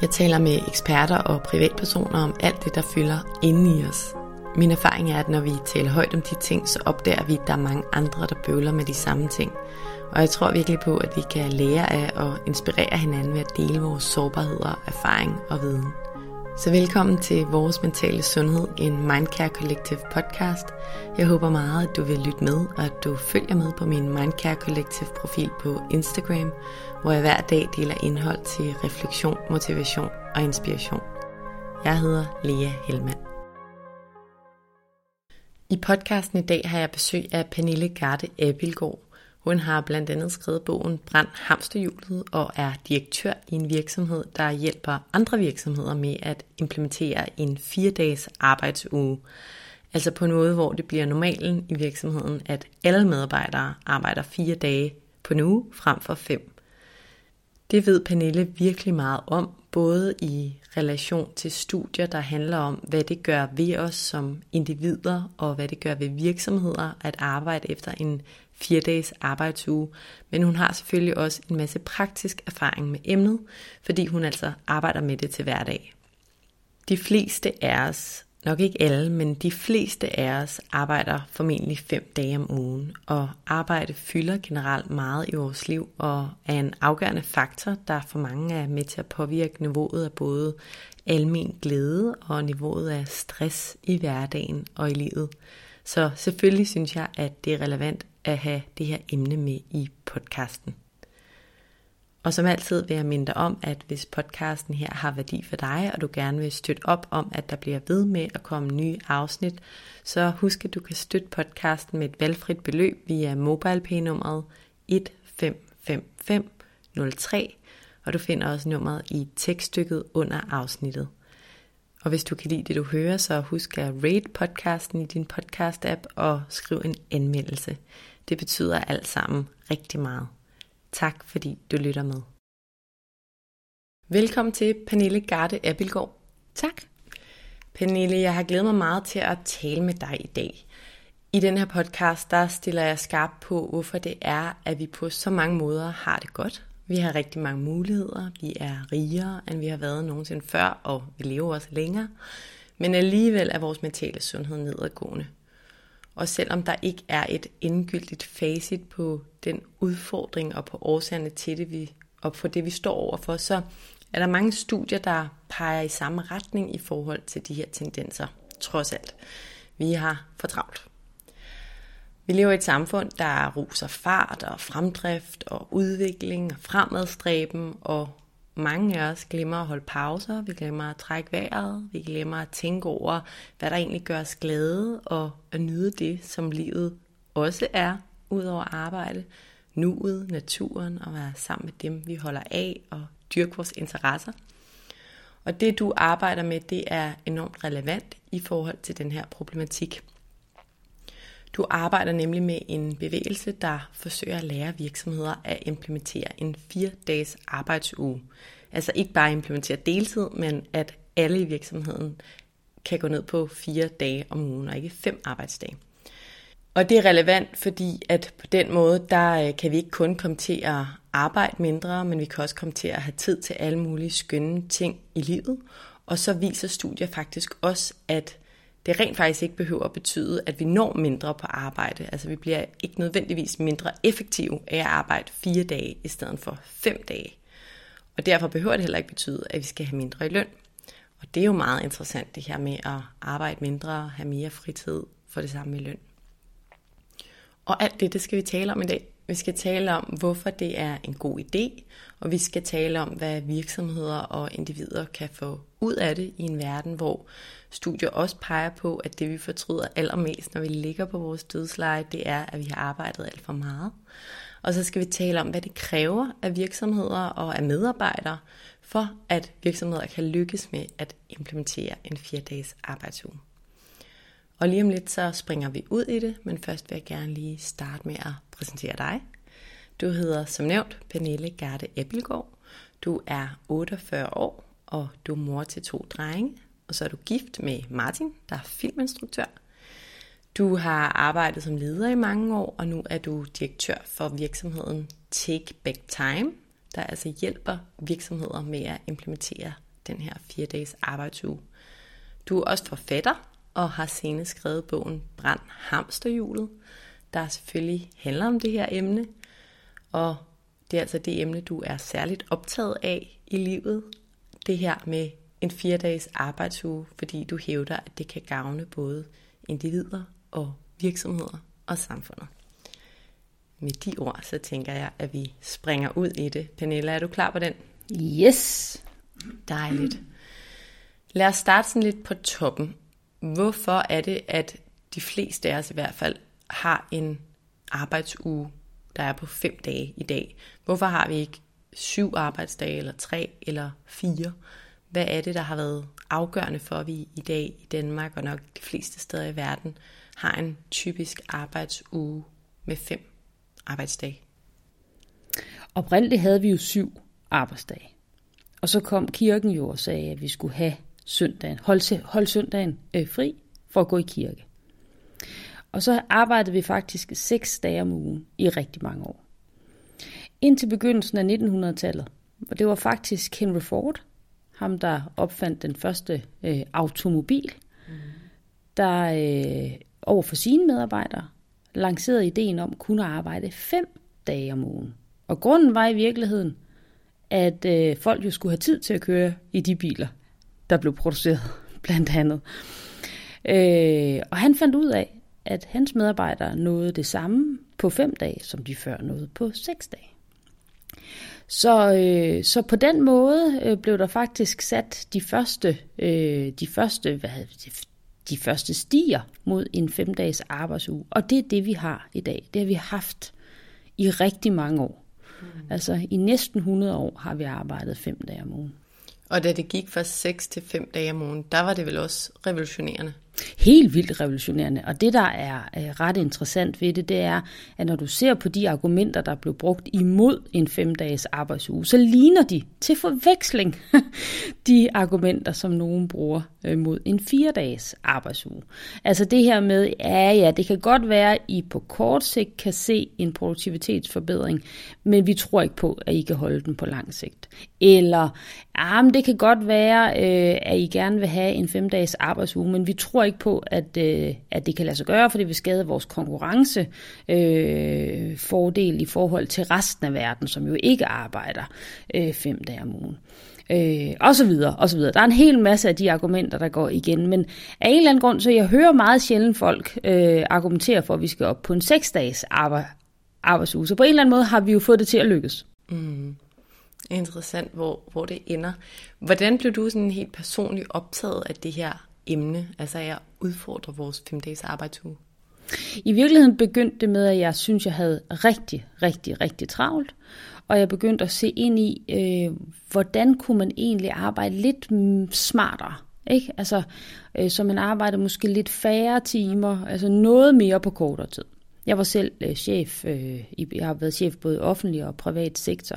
Jeg taler med eksperter og privatpersoner om alt det, der fylder inde i os. Min erfaring er, at når vi taler højt om de ting, så opdager vi, at der er mange andre, der bøvler med de samme ting. Og jeg tror virkelig på, at vi kan lære af og inspirere hinanden ved at dele vores sårbarheder, erfaring og viden. Så velkommen til Vores Mentale Sundhed, en Mindcare Collective podcast. Jeg håber meget, at du vil lytte med, og at du følger med på min Mindcare Collective profil på Instagram, hvor jeg hver dag deler indhold til refleksion, motivation og inspiration. Jeg hedder Lea Helmand. I podcasten i dag har jeg besøg af Pernille Garde Abildgaard, hun har blandt andet skrevet bogen Brand Hamsterhjulet og er direktør i en virksomhed, der hjælper andre virksomheder med at implementere en 4-dages arbejdsuge. Altså på en måde, hvor det bliver normalen i virksomheden, at alle medarbejdere arbejder fire dage på en uge frem for fem. Det ved Pernille virkelig meget om, både i relation til studier, der handler om, hvad det gør ved os som individer, og hvad det gør ved virksomheder at arbejde efter en fire dages arbejdsuge. Men hun har selvfølgelig også en masse praktisk erfaring med emnet, fordi hun altså arbejder med det til hverdag. De fleste af os nok ikke alle, men de fleste af os arbejder formentlig fem dage om ugen, og arbejde fylder generelt meget i vores liv og er en afgørende faktor, der for mange er med til at påvirke niveauet af både almen glæde og niveauet af stress i hverdagen og i livet. Så selvfølgelig synes jeg, at det er relevant at have det her emne med i podcasten. Og som altid vil jeg minde dig om, at hvis podcasten her har værdi for dig, og du gerne vil støtte op om, at der bliver ved med at komme nye afsnit, så husk at du kan støtte podcasten med et valgfrit beløb via MobilePay-nummeret 155503, og du finder også nummeret i tekststykket under afsnittet. Og hvis du kan lide det, du hører, så husk at rate podcasten i din podcast-app og skriv en anmeldelse. Det betyder alt sammen rigtig meget. Tak fordi du lytter med. Velkommen til Pernille Garde Abelgaard. Tak. Pernille, jeg har glædet mig meget til at tale med dig i dag. I den her podcast, der stiller jeg skarp på, hvorfor det er, at vi på så mange måder har det godt. Vi har rigtig mange muligheder, vi er rigere, end vi har været nogensinde før, og vi lever også længere. Men alligevel er vores mentale sundhed nedadgående. Og selvom der ikke er et endegyldigt facit på den udfordring og på årsagerne til det, vi, og for det, vi står overfor, så er der mange studier, der peger i samme retning i forhold til de her tendenser, trods alt. Vi har for travlt. Vi lever i et samfund, der ruser fart og fremdrift og udvikling og fremadstræben og mange af os glemmer at holde pauser, vi glemmer at trække vejret, vi glemmer at tænke over, hvad der egentlig gør os glade, og at nyde det, som livet også er, ud over arbejde, nuet, naturen, og være sammen med dem, vi holder af, og dyrke vores interesser. Og det, du arbejder med, det er enormt relevant i forhold til den her problematik. Du arbejder nemlig med en bevægelse, der forsøger at lære virksomheder at implementere en 4-dages arbejdsuge. Altså ikke bare implementere deltid, men at alle i virksomheden kan gå ned på 4 dage om ugen, og ikke 5 arbejdsdage. Og det er relevant, fordi at på den måde, der øh, kan vi ikke kun komme til at arbejde mindre, men vi kan også komme til at have tid til alle mulige skønne ting i livet. Og så viser studier faktisk også, at det rent faktisk ikke behøver at betyde, at vi når mindre på arbejde. Altså vi bliver ikke nødvendigvis mindre effektive af at arbejde fire dage i stedet for fem dage. Og derfor behøver det heller ikke betyde, at vi skal have mindre i løn. Og det er jo meget interessant det her med at arbejde mindre, have mere fritid for det samme i løn. Og alt det, det skal vi tale om i dag. Vi skal tale om, hvorfor det er en god idé, og vi skal tale om, hvad virksomheder og individer kan få ud af det i en verden, hvor studier også peger på, at det vi fortryder allermest, når vi ligger på vores dødsleje, det er, at vi har arbejdet alt for meget. Og så skal vi tale om, hvad det kræver af virksomheder og af medarbejdere, for at virksomheder kan lykkes med at implementere en 4-dages arbejdsuge. Og lige om lidt så springer vi ud i det, men først vil jeg gerne lige starte med at præsentere dig. Du hedder som nævnt Pernille Garte Ebbelgaard. Du er 48 år, og du er mor til to drenge. Og så er du gift med Martin, der er filminstruktør. Du har arbejdet som leder i mange år, og nu er du direktør for virksomheden Take Back Time, der altså hjælper virksomheder med at implementere den her 4-dages arbejdsuge. Du er også forfatter og har senest skrevet bogen Brand Hamsterhjulet, der selvfølgelig handler om det her emne. Og det er altså det emne, du er særligt optaget af i livet. Det her med en fire dages arbejdsuge, fordi du hævder, at det kan gavne både individer og virksomheder og samfundet. Med de ord, så tænker jeg, at vi springer ud i det. Pernilla, er du klar på den? Yes! Dejligt. Lad os starte sådan lidt på toppen. Hvorfor er det, at de fleste af os i hvert fald har en arbejdsuge, der er på fem dage i dag? Hvorfor har vi ikke syv arbejdsdage, eller tre, eller fire? Hvad er det, der har været afgørende for, at vi i dag i Danmark og nok de fleste steder i verden har en typisk arbejdsuge med fem arbejdsdage? Oprindeligt havde vi jo syv arbejdsdage. Og så kom kirken jo og sagde, at vi skulle have søndagen, holde, holde søndagen øh, fri for at gå i kirke. Og så arbejdede vi faktisk seks dage om ugen i rigtig mange år. Indtil begyndelsen af 1900-tallet. Og det var faktisk Henry Ford, ham der opfandt den første øh, automobil, mm. der øh, over for sine medarbejdere lancerede ideen om kun at arbejde fem dage om ugen. Og grunden var i virkeligheden, at øh, folk jo skulle have tid til at køre i de biler, der blev produceret, blandt andet. Øh, og han fandt ud af, at hans medarbejdere nåede det samme på fem dage, som de før nåede på seks dage. Så, øh, så på den måde øh, blev der faktisk sat de første, øh, de første, hvad det, de første stiger mod en femdages arbejdsuge. Og det er det, vi har i dag. Det har vi haft i rigtig mange år. Mm. Altså i næsten 100 år har vi arbejdet fem dage om ugen. Og da det gik fra 6 til 5 dage om ugen, der var det vel også revolutionerende? Helt vildt revolutionerende. Og det, der er øh, ret interessant ved det, det er, at når du ser på de argumenter, der blev brugt imod en femdages arbejdsuge, så ligner de til forveksling de argumenter, som nogen bruger øh, mod en fire-dages arbejdsuge. Altså det her med, ja ja, det kan godt være, at I på kort sigt kan se en produktivitetsforbedring, men vi tror ikke på, at I kan holde den på lang sigt. Eller, ja, men det kan godt være, øh, at I gerne vil have en femdages arbejdsuge, men vi tror ikke på, at, øh, at det kan lade sig gøre, for det vil skade vores konkurrence øh, fordel i forhold til resten af verden, som jo ikke arbejder øh, fem dage om ugen. Øh, og så videre, og så videre. Der er en hel masse af de argumenter, der går igen, men af en eller anden grund, så jeg hører meget sjældent folk øh, argumentere for, at vi skal op på en seks dages arbejdsuge. Så på en eller anden måde har vi jo fået det til at lykkes. Mm. Interessant, hvor, hvor det ender. Hvordan blev du sådan helt personligt optaget af det her emne, altså at udfordrer vores fem dages arbejdsuge? I virkeligheden begyndte det med, at jeg synes, jeg havde rigtig, rigtig, rigtig travlt. Og jeg begyndte at se ind i, øh, hvordan kunne man egentlig arbejde lidt smartere. Ikke? Altså, øh, så man arbejder måske lidt færre timer, altså noget mere på kortere tid. Jeg var selv øh, chef, øh, jeg har været chef både i offentlig og privat sektor,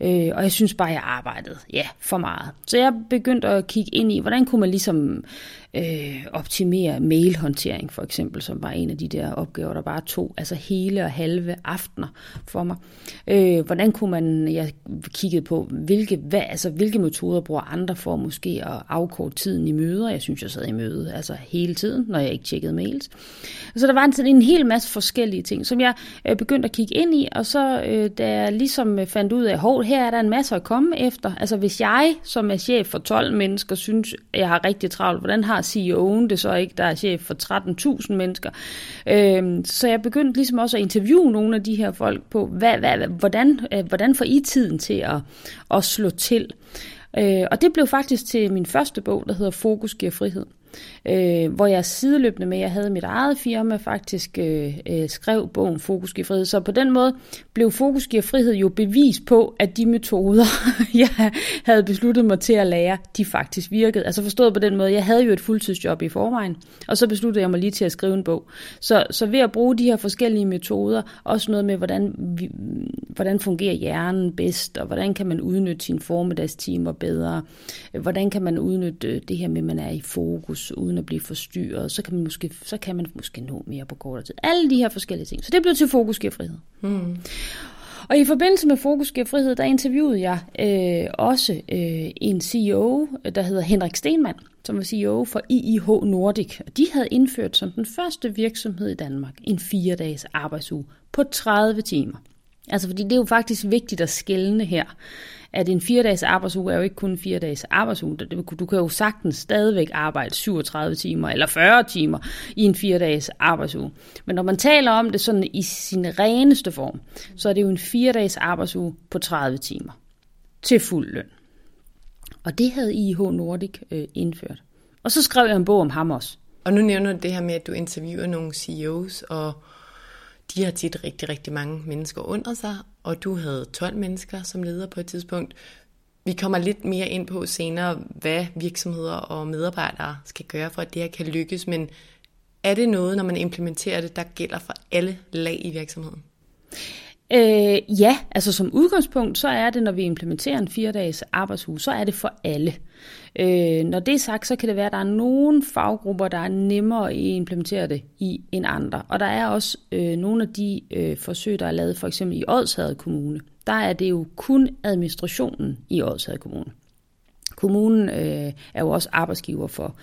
øh, og jeg synes bare, jeg arbejdede ja, for meget. Så jeg begyndte at kigge ind i, hvordan kunne man ligesom øh, optimere mailhåndtering for eksempel, som var en af de der opgaver, der bare tog altså hele og halve aftener for mig. Øh, hvordan kunne man, jeg kiggede på, hvilke, hvad, altså, hvilke metoder bruger andre for måske at afkorte tiden i møder. Jeg synes, jeg sad i møde altså hele tiden, når jeg ikke tjekkede mails. Så der var en, en hel masse forskellige ting, som jeg øh, begyndte at kigge ind i, og så øh, da jeg ligesom øh, fandt ud af, at her er der en masse at komme efter. Altså hvis jeg, som er chef for 12 mennesker, synes, jeg har rigtig travlt, hvordan har CEO'en det så ikke, der er chef for 13.000 mennesker. Øh, så jeg begyndte ligesom også at interviewe nogle af de her folk på, hvad, hvad, hvordan, øh, hvordan får I tiden til at, at slå til? Øh, og det blev faktisk til min første bog, der hedder Fokus giver frihed øh, hvor jeg sideløbende med, at jeg havde mit eget firma, faktisk øh, øh, skrev bogen Fokus giver frihed. Så på den måde blev Fokus giver frihed jo bevis på, at de metoder, jeg havde besluttet mig til at lære, de faktisk virkede. Altså forstået på den måde, jeg havde jo et fuldtidsjob i forvejen, og så besluttede jeg mig lige til at skrive en bog. Så, så ved at bruge de her forskellige metoder, også noget med, hvordan, vi, hvordan fungerer hjernen bedst, og hvordan kan man udnytte sine formiddagstimer bedre, hvordan kan man udnytte øh, det her med, at man er i fokus, uden at blive forstyrret, så kan man måske, så kan man måske nå mere på kortere tid. Alle de her forskellige ting. Så det blev til fokus giver frihed. Mm. Og i forbindelse med Fokus giver frihed, der interviewede jeg øh, også øh, en CEO, der hedder Henrik Stenmann, som var CEO for IIH Nordic. De havde indført som den første virksomhed i Danmark en fire dages arbejdsuge på 30 timer. Altså fordi det er jo faktisk vigtigt at skælne her at en fire dages arbejdsuge er jo ikke kun en fire dages arbejdsuge. Du kan jo sagtens stadigvæk arbejde 37 timer eller 40 timer i en fire dages arbejdsuge. Men når man taler om det sådan i sin reneste form, så er det jo en fire dages arbejdsuge på 30 timer til fuld løn. Og det havde IH Nordic øh, indført. Og så skrev jeg en bog om ham også. Og nu nævner du det her med, at du interviewer nogle CEOs, og de har tit rigtig, rigtig mange mennesker under sig, og du havde 12 mennesker som leder på et tidspunkt. Vi kommer lidt mere ind på senere, hvad virksomheder og medarbejdere skal gøre for, at det her kan lykkes, men er det noget, når man implementerer det, der gælder for alle lag i virksomheden? Øh, ja, altså som udgangspunkt, så er det, når vi implementerer en fire-dages arbejdsuge, så er det for alle. Øh, når det er sagt, så kan det være, at der er nogle faggrupper, der er nemmere at implementere det i end andre. Og der er også øh, nogle af de øh, forsøg, der er lavet for eksempel i Odshavet Kommune. Der er det jo kun administrationen i Odshavet Kommune. Kommunen øh, er jo også arbejdsgiver for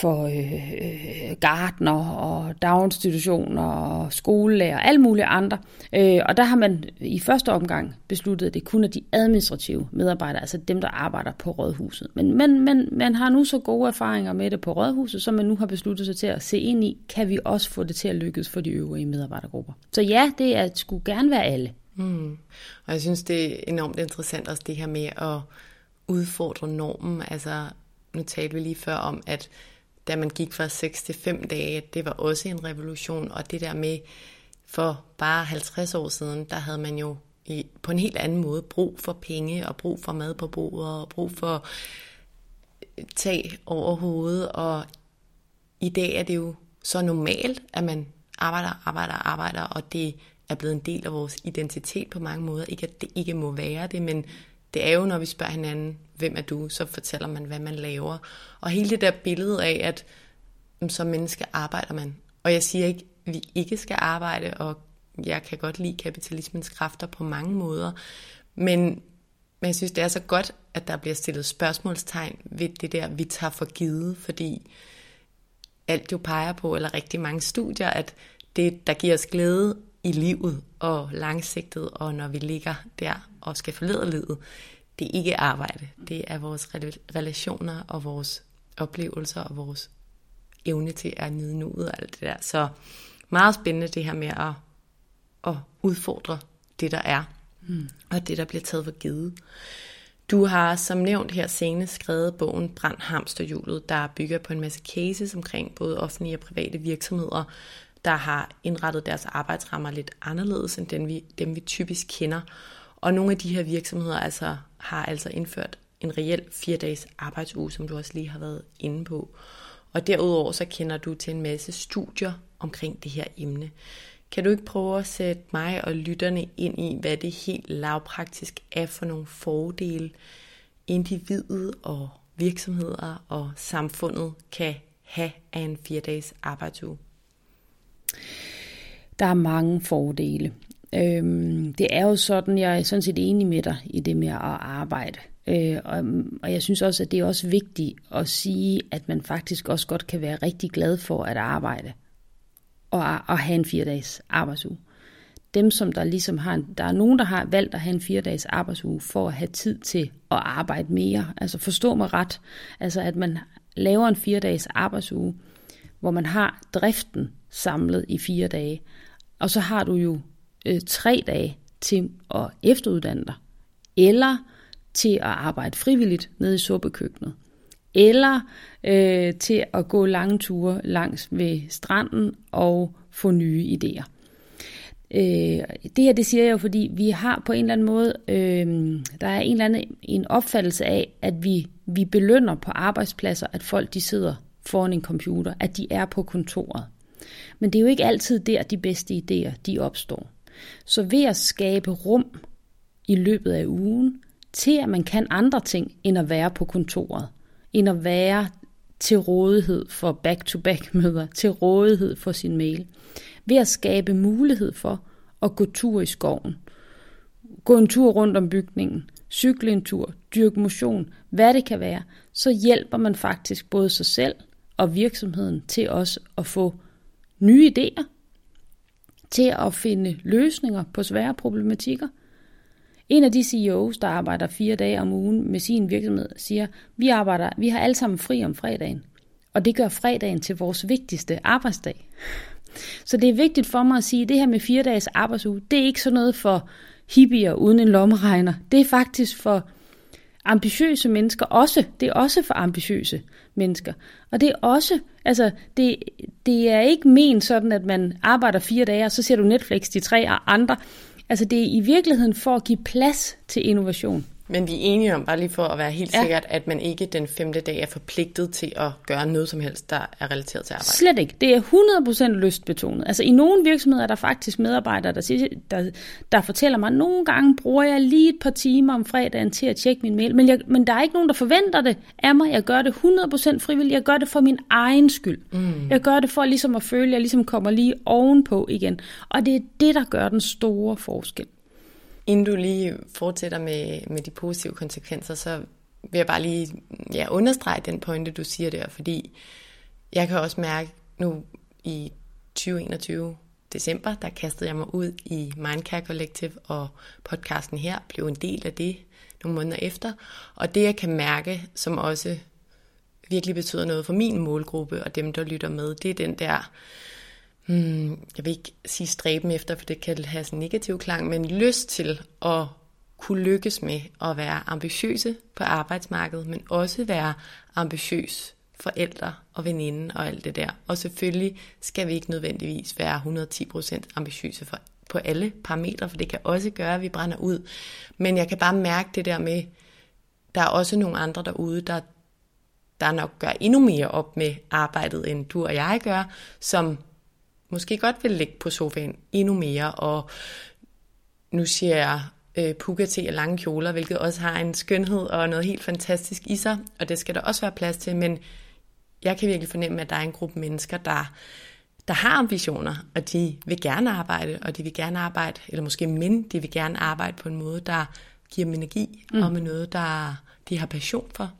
for øh, øh, gartner og daginstitutioner og skolelærer og alle mulige andre. Øh, og der har man i første omgang besluttet, at det kun er de administrative medarbejdere, altså dem, der arbejder på rådhuset. Men, men, men man har nu så gode erfaringer med det på rådhuset, så man nu har besluttet sig til at se ind i, kan vi også få det til at lykkes for de øvrige medarbejdergrupper. Så ja, det er, skulle gerne være alle. Mm. Og jeg synes, det er enormt interessant også det her med at udfordre normen. Altså, nu talte vi lige før om, at da man gik fra 6 til 5 dage, det var også en revolution, og det der med, for bare 50 år siden, der havde man jo i, på en helt anden måde brug for penge, og brug for mad på bordet, og brug for øh, tag over hovedet, og i dag er det jo så normalt, at man arbejder, arbejder, arbejder, og det er blevet en del af vores identitet på mange måder. Ikke at det ikke må være det, men det er jo, når vi spørger hinanden, hvem er du, så fortæller man, hvad man laver. Og hele det der billede af, at mm, som menneske arbejder man. Og jeg siger ikke, at vi ikke skal arbejde, og jeg kan godt lide kapitalismens kræfter på mange måder. Men, men jeg synes, det er så godt, at der bliver stillet spørgsmålstegn ved det der, vi tager for givet, fordi alt jo peger på, eller rigtig mange studier, at det, der giver os glæde i livet og langsigtet, og når vi ligger der og skal forlade livet, det er ikke arbejde. Det er vores relationer og vores oplevelser og vores evne til at nyde nuet og alt det der. Så meget spændende det her med at, at udfordre det, der er, mm. og det, der bliver taget for givet. Du har som nævnt her senest skrevet bogen Brand Hamsterhjulet, der bygger på en masse cases omkring både offentlige og private virksomheder, der har indrettet deres arbejdsrammer lidt anderledes end dem vi, dem vi typisk kender. Og nogle af de her virksomheder altså, har altså indført en reel fire dages arbejdsuge, som du også lige har været inde på. Og derudover så kender du til en masse studier omkring det her emne. Kan du ikke prøve at sætte mig og lytterne ind i, hvad det helt lavpraktisk er for nogle fordele, individet og virksomheder og samfundet kan have af en fire dages arbejdsuge? Der er mange fordele. Øhm, det er jo sådan, jeg er sådan set enig med dig i det med at arbejde. Øh, og, og jeg synes også, at det er også vigtigt at sige, at man faktisk også godt kan være rigtig glad for at arbejde og, og have en fire dages arbejdsuge. Dem, som der ligesom har, en, der er nogen, der har valgt at have en fire dages arbejdsuge for at have tid til at arbejde mere. Altså forstå mig ret. Altså at man laver en fire dages arbejdsuge, hvor man har driften samlet i fire dage. Og så har du jo øh, tre dage til at efteruddanne dig, eller til at arbejde frivilligt nede i suppekøkkenet, eller øh, til at gå lange ture langs ved stranden og få nye idéer. Øh, det her det siger jeg jo, fordi vi har på en eller anden måde, øh, der er en eller anden en opfattelse af, at vi, vi belønner på arbejdspladser, at folk de sidder foran en computer, at de er på kontoret. Men det er jo ikke altid der, de bedste idéer de opstår. Så ved at skabe rum i løbet af ugen, til at man kan andre ting, end at være på kontoret, end at være til rådighed for back-to-back møder, til rådighed for sin mail. Ved at skabe mulighed for at gå tur i skoven, gå en tur rundt om bygningen, cykle en tur, dyrke motion, hvad det kan være, så hjælper man faktisk både sig selv og virksomheden til også at få nye idéer, til at finde løsninger på svære problematikker. En af de CEOs, der arbejder fire dage om ugen med sin virksomhed, siger, vi arbejder, vi har alle sammen fri om fredagen, og det gør fredagen til vores vigtigste arbejdsdag. Så det er vigtigt for mig at sige, at det her med fire dages arbejdsuge, det er ikke sådan noget for hippier uden en lommeregner. Det er faktisk for ambitiøse mennesker også. Det er også for ambitiøse mennesker. Og det er også, altså, det, det er ikke ment sådan, at man arbejder fire dage, og så ser du Netflix de tre andre. Altså, det er i virkeligheden for at give plads til innovation. Men vi er enige om, bare lige for at være helt ja. sikkert, at man ikke den femte dag er forpligtet til at gøre noget som helst, der er relateret til arbejde. Slet ikke. Det er 100% lystbetonet. Altså i nogle virksomheder er der faktisk medarbejdere, der, siger, der, der fortæller mig, at nogle gange bruger jeg lige et par timer om fredagen til at tjekke min mail, men, jeg, men der er ikke nogen, der forventer det af mig. Jeg gør det 100% frivilligt. Jeg gør det for min egen skyld. Mm. Jeg gør det for ligesom at føle, at jeg ligesom kommer lige ovenpå igen. Og det er det, der gør den store forskel. Inden du lige fortsætter med, med de positive konsekvenser, så vil jeg bare lige ja, understrege den pointe, du siger der, fordi jeg kan også mærke nu i 2021 december, der kastede jeg mig ud i Mindcare Collective, og podcasten her blev en del af det nogle måneder efter. Og det jeg kan mærke, som også virkelig betyder noget for min målgruppe og dem, der lytter med, det er den der hmm, jeg vil ikke sige stræben efter, for det kan have sådan en negativ klang, men lyst til at kunne lykkes med at være ambitiøse på arbejdsmarkedet, men også være ambitiøs forældre og veninde og alt det der. Og selvfølgelig skal vi ikke nødvendigvis være 110% ambitiøse for, på alle parametre, for det kan også gøre, at vi brænder ud. Men jeg kan bare mærke det der med, der er også nogle andre derude, der, der nok gør endnu mere op med arbejdet, end du og jeg gør, som måske godt vil ligge på sofaen endnu mere, og nu siger jeg øh, puka til og lange kjoler, hvilket også har en skønhed og noget helt fantastisk i sig, og det skal der også være plads til, men jeg kan virkelig fornemme, at der er en gruppe mennesker, der, der har ambitioner, og de vil gerne arbejde, og de vil gerne arbejde, eller måske men, de vil gerne arbejde på en måde, der giver dem energi, mm. og med noget, der de har passion for.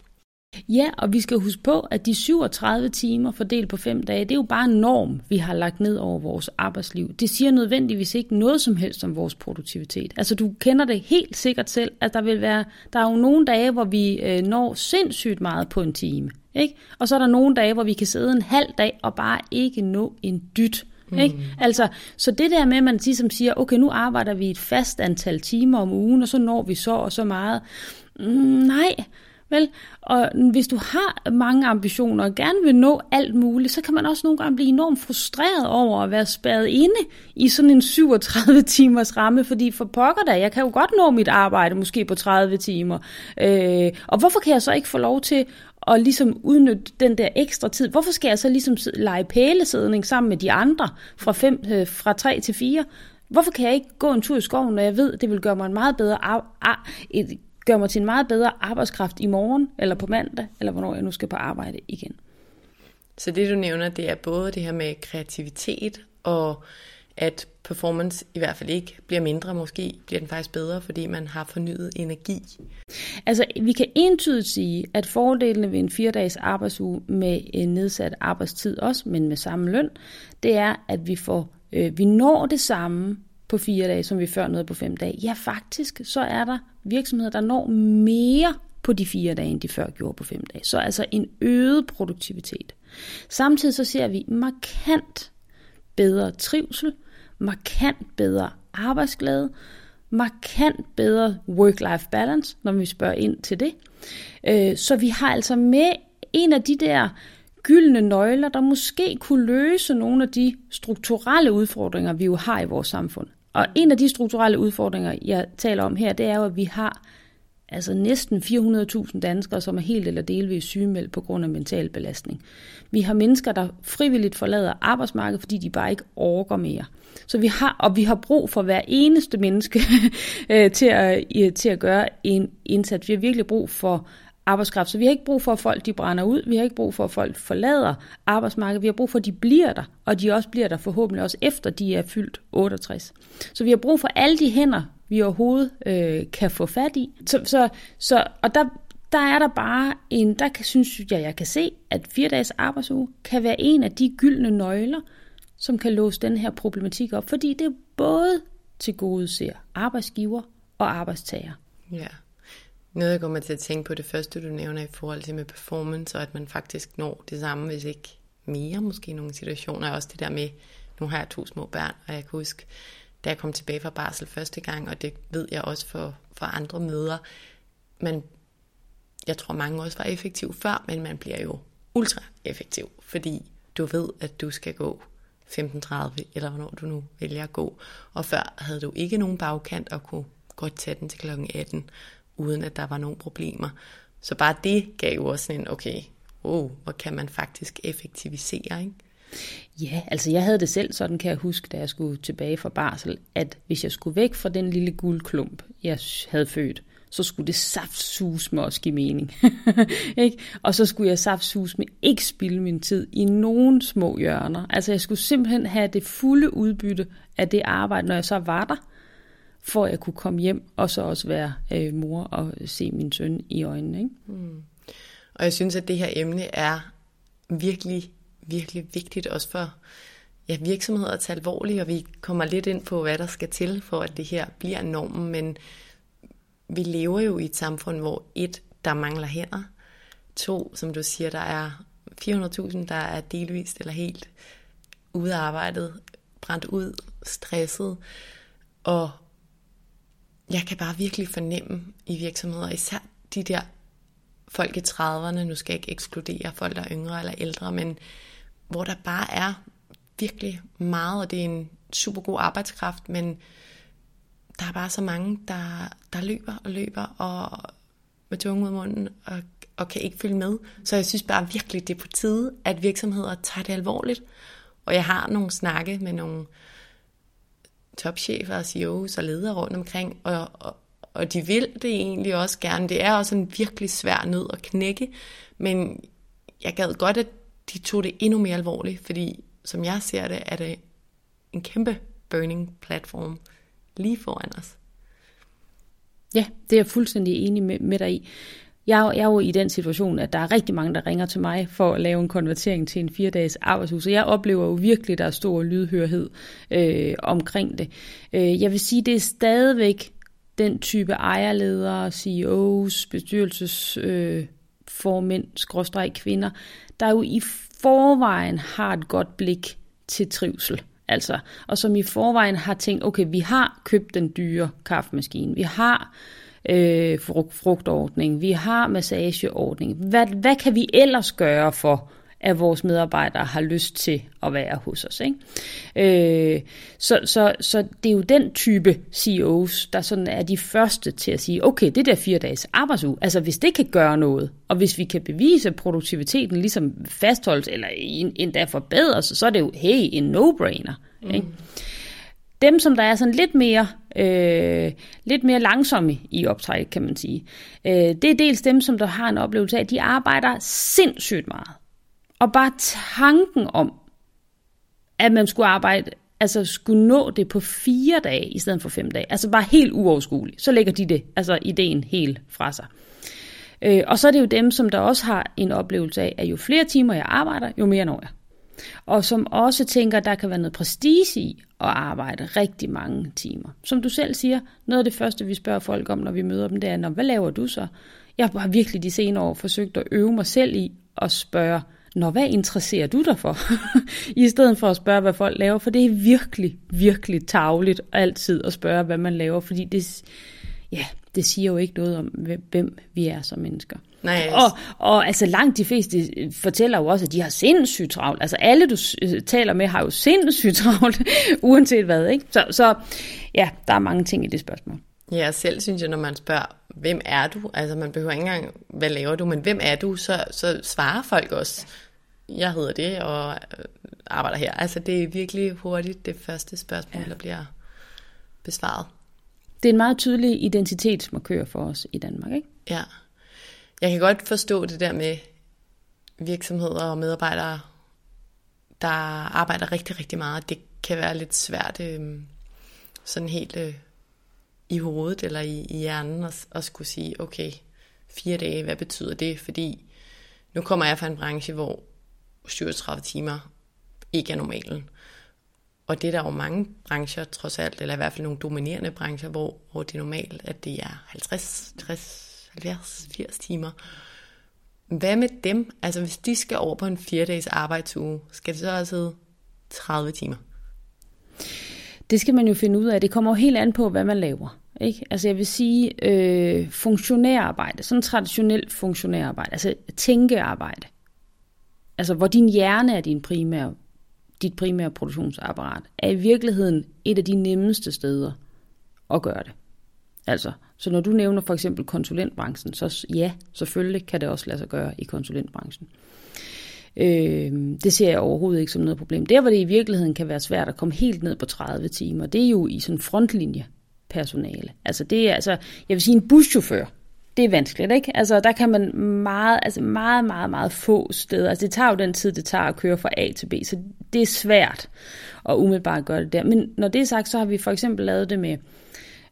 Ja, og vi skal huske på, at de 37 timer fordelt på fem dage, det er jo bare en norm, vi har lagt ned over vores arbejdsliv. Det siger nødvendigvis ikke noget som helst om vores produktivitet. Altså du kender det helt sikkert selv, at der vil være, der er jo nogle dage, hvor vi øh, når sindssygt meget på en time. Ikke? Og så er der nogle dage, hvor vi kan sidde en halv dag og bare ikke nå en dyt. Mm. Ikke? Altså, så det der med, at man ligesom siger, okay, nu arbejder vi et fast antal timer om ugen, og så når vi så og så meget. Mm, nej, Vel? Og hvis du har mange ambitioner og gerne vil nå alt muligt, så kan man også nogle gange blive enormt frustreret over at være spærret inde i sådan en 37 timers ramme, fordi for pokker da, jeg kan jo godt nå mit arbejde måske på 30 timer. Øh, og hvorfor kan jeg så ikke få lov til at ligesom udnytte den der ekstra tid? Hvorfor skal jeg så ligesom lege pælesædning sammen med de andre fra, fem, øh, fra 3 til 4? Hvorfor kan jeg ikke gå en tur i skoven, når jeg ved, det vil gøre mig en meget bedre et gør mig til en meget bedre arbejdskraft i morgen, eller på mandag, eller hvornår jeg nu skal på arbejde igen. Så det du nævner, det er både det her med kreativitet, og at performance i hvert fald ikke bliver mindre, måske bliver den faktisk bedre, fordi man har fornyet energi. Altså, vi kan entydigt sige, at fordelene ved en fire dages arbejdsuge med en nedsat arbejdstid også, men med samme løn, det er, at vi får øh, vi når det samme på fire dage, som vi før nåede på fem dage. Ja, faktisk, så er der virksomheder, der når mere på de fire dage, end de før gjorde på fem dage. Så altså en øget produktivitet. Samtidig så ser vi markant bedre trivsel, markant bedre arbejdsglæde, markant bedre work-life balance, når vi spørger ind til det. Øh, så vi har altså med en af de der gyldne nøgler, der måske kunne løse nogle af de strukturelle udfordringer, vi jo har i vores samfund. Og en af de strukturelle udfordringer, jeg taler om her, det er jo, at vi har altså næsten 400.000 danskere, som er helt eller delvis sygemeldt på grund af mental belastning. Vi har mennesker, der frivilligt forlader arbejdsmarkedet, fordi de bare ikke orker mere. Så vi har, og vi har brug for hver eneste menneske øh, til, at, til at gøre en indsats. Vi har virkelig brug for arbejdskraft. Så vi har ikke brug for, at folk de brænder ud. Vi har ikke brug for, at folk forlader arbejdsmarkedet. Vi har brug for, at de bliver der, og de også bliver der forhåbentlig også efter, de er fyldt 68. Så vi har brug for alle de hænder, vi overhovedet øh, kan få fat i. Så, så, så, og der, der er der bare en, der kan, synes jeg, jeg kan se, at fire dages arbejdsuge kan være en af de gyldne nøgler, som kan låse den her problematik op, fordi det både til gode ser arbejdsgiver og arbejdstager. Ja. Noget, jeg kommer til at tænke på det første, du nævner i forhold til med performance, og at man faktisk når det samme, hvis ikke mere måske i nogle situationer, er også det der med, nu har jeg to små børn, og jeg kan huske, da jeg kom tilbage fra barsel første gang, og det ved jeg også for, for andre møder, men jeg tror mange også var effektiv før, men man bliver jo ultra effektiv, fordi du ved, at du skal gå 15.30, eller hvornår du nu vælger at gå. Og før havde du ikke nogen bagkant og kunne godt tage den til kl. 18, uden at der var nogen problemer. Så bare det gav jo også en, okay, oh, hvor kan man faktisk effektivisere, ikke? Ja, altså jeg havde det selv sådan, kan jeg huske, da jeg skulle tilbage fra barsel, at hvis jeg skulle væk fra den lille guldklump, jeg havde født, så skulle det saftsus med også give mening. ikke? Og så skulle jeg saftsus med ikke spilde min tid i nogen små hjørner. Altså jeg skulle simpelthen have det fulde udbytte af det arbejde, når jeg så var der, for at jeg kunne komme hjem og så også være øh, mor og se min søn i øjnene. Ikke? Mm. Og jeg synes, at det her emne er virkelig, virkelig vigtigt også for ja, virksomheder at tage alvorligt, og vi kommer lidt ind på, hvad der skal til, for at det her bliver normen, men vi lever jo i et samfund, hvor et, der mangler hænder, to, som du siger, der er 400.000, der er delvist eller helt udarbejdet, brændt ud, stresset, og jeg kan bare virkelig fornemme i virksomheder, især de der folk i 30'erne, nu skal jeg ikke ekskludere folk, der er yngre eller ældre, men hvor der bare er virkelig meget, og det er en super god arbejdskraft, men der er bare så mange, der, der løber og løber og med tunge ud munden og, og kan ikke følge med. Så jeg synes bare virkelig, det er på tide, at virksomheder tager det alvorligt. Og jeg har nogle snakke med nogle topchefer og CEOs og ledere rundt omkring, og, og, og de vil det egentlig også gerne. Det er også en virkelig svær nød at knække, men jeg gad godt, at de tog det endnu mere alvorligt, fordi som jeg ser det, er det en kæmpe burning platform lige foran os. Ja, det er jeg fuldstændig enig med, med dig i. Jeg, jeg er jo i den situation, at der er rigtig mange, der ringer til mig for at lave en konvertering til en fire-dages arbejdshus. Og jeg oplever jo virkelig, at der er stor lydhørhed øh, omkring det. Øh, jeg vil sige, det er stadigvæk den type ejerledere, CEOs, bestyrelsesformænd, øh, skråstreg kvinder, der jo i forvejen har et godt blik til trivsel. Altså, og som i forvejen har tænkt, okay, vi har købt den dyre kaffemaskine, vi har øh, Øh, frugtordning, vi har massageordning. Hvad, hvad kan vi ellers gøre for, at vores medarbejdere har lyst til at være hos os? Ikke? Øh, så, så, så det er jo den type CEOs, der sådan er de første til at sige, okay, det der fire dages arbejdsuge, altså hvis det kan gøre noget, og hvis vi kan bevise, at produktiviteten ligesom fastholdes, eller endda forbedres, så er det jo, hey, en no-brainer. Mm. Ikke? Dem, som der er sådan lidt mere, øh, lidt mere langsomme i optræk, kan man sige, øh, det er dels dem, som der har en oplevelse af, at de arbejder sindssygt meget. Og bare tanken om, at man skulle arbejde, altså skulle nå det på fire dage i stedet for fem dage, altså bare helt uoverskueligt, så lægger de det, altså ideen helt fra sig. Øh, og så er det jo dem, som der også har en oplevelse af, at jo flere timer jeg arbejder, jo mere når jeg og som også tænker, at der kan være noget prestige i at arbejde rigtig mange timer. Som du selv siger, noget af det første, vi spørger folk om, når vi møder dem, det er, hvad laver du så? Jeg har virkelig de senere år forsøgt at øve mig selv i at spørge, Nå, hvad interesserer du dig for? I stedet for at spørge, hvad folk laver, for det er virkelig, virkelig tavligt altid at spørge, hvad man laver, fordi det, ja, det siger jo ikke noget om, hvem vi er som mennesker. Nej, Og, og altså langt de fleste fortæller jo også, at de har sindssygt travlt. Altså alle, du øh, taler med, har jo sindssygt travlt, uanset hvad. Ikke? Så, så ja, der er mange ting i det spørgsmål. Ja, selv synes jeg, når man spørger, hvem er du? Altså man behøver ikke engang, hvad laver du, men hvem er du? Så, så svarer folk også, jeg hedder det, og øh, arbejder her. Altså det er virkelig hurtigt det første spørgsmål, ja. der bliver besvaret. Det er en meget tydelig identitetsmarkør for os i Danmark, ikke? Ja. Jeg kan godt forstå det der med virksomheder og medarbejdere, der arbejder rigtig, rigtig meget. Det kan være lidt svært øh, sådan helt øh, i hovedet eller i, i hjernen at, at skulle sige, okay, fire dage, hvad betyder det? Fordi nu kommer jeg fra en branche, hvor 37 timer ikke er normalen. Og det er der jo mange brancher trods alt, eller i hvert fald nogle dominerende brancher, hvor, hvor det er normalt, at det er 50, 60, 70, 80 timer. Hvad med dem? Altså hvis de skal over på en 4-dages arbejdsuge, skal det så også hedde 30 timer? Det skal man jo finde ud af. Det kommer jo helt an på, hvad man laver. Ikke? Altså jeg vil sige, øh, funktionærarbejde, sådan traditionelt funktionærarbejde, altså tænkearbejde, altså hvor din hjerne er din primære, dit primære produktionsapparat, er i virkeligheden et af de nemmeste steder at gøre det. Altså, så når du nævner for eksempel konsulentbranchen, så ja, selvfølgelig kan det også lade sig gøre i konsulentbranchen. Øh, det ser jeg overhovedet ikke som noget problem. Der, hvor det i virkeligheden kan være svært at komme helt ned på 30 timer, det er jo i sådan frontlinje personale. Altså det er altså, jeg vil sige en buschauffør, det er vanskeligt, ikke? Altså der kan man meget, altså meget, meget, meget få steder. Altså det tager jo den tid, det tager at køre fra A til B, så det er svært at umiddelbart gøre det der. Men når det er sagt, så har vi for eksempel lavet det med,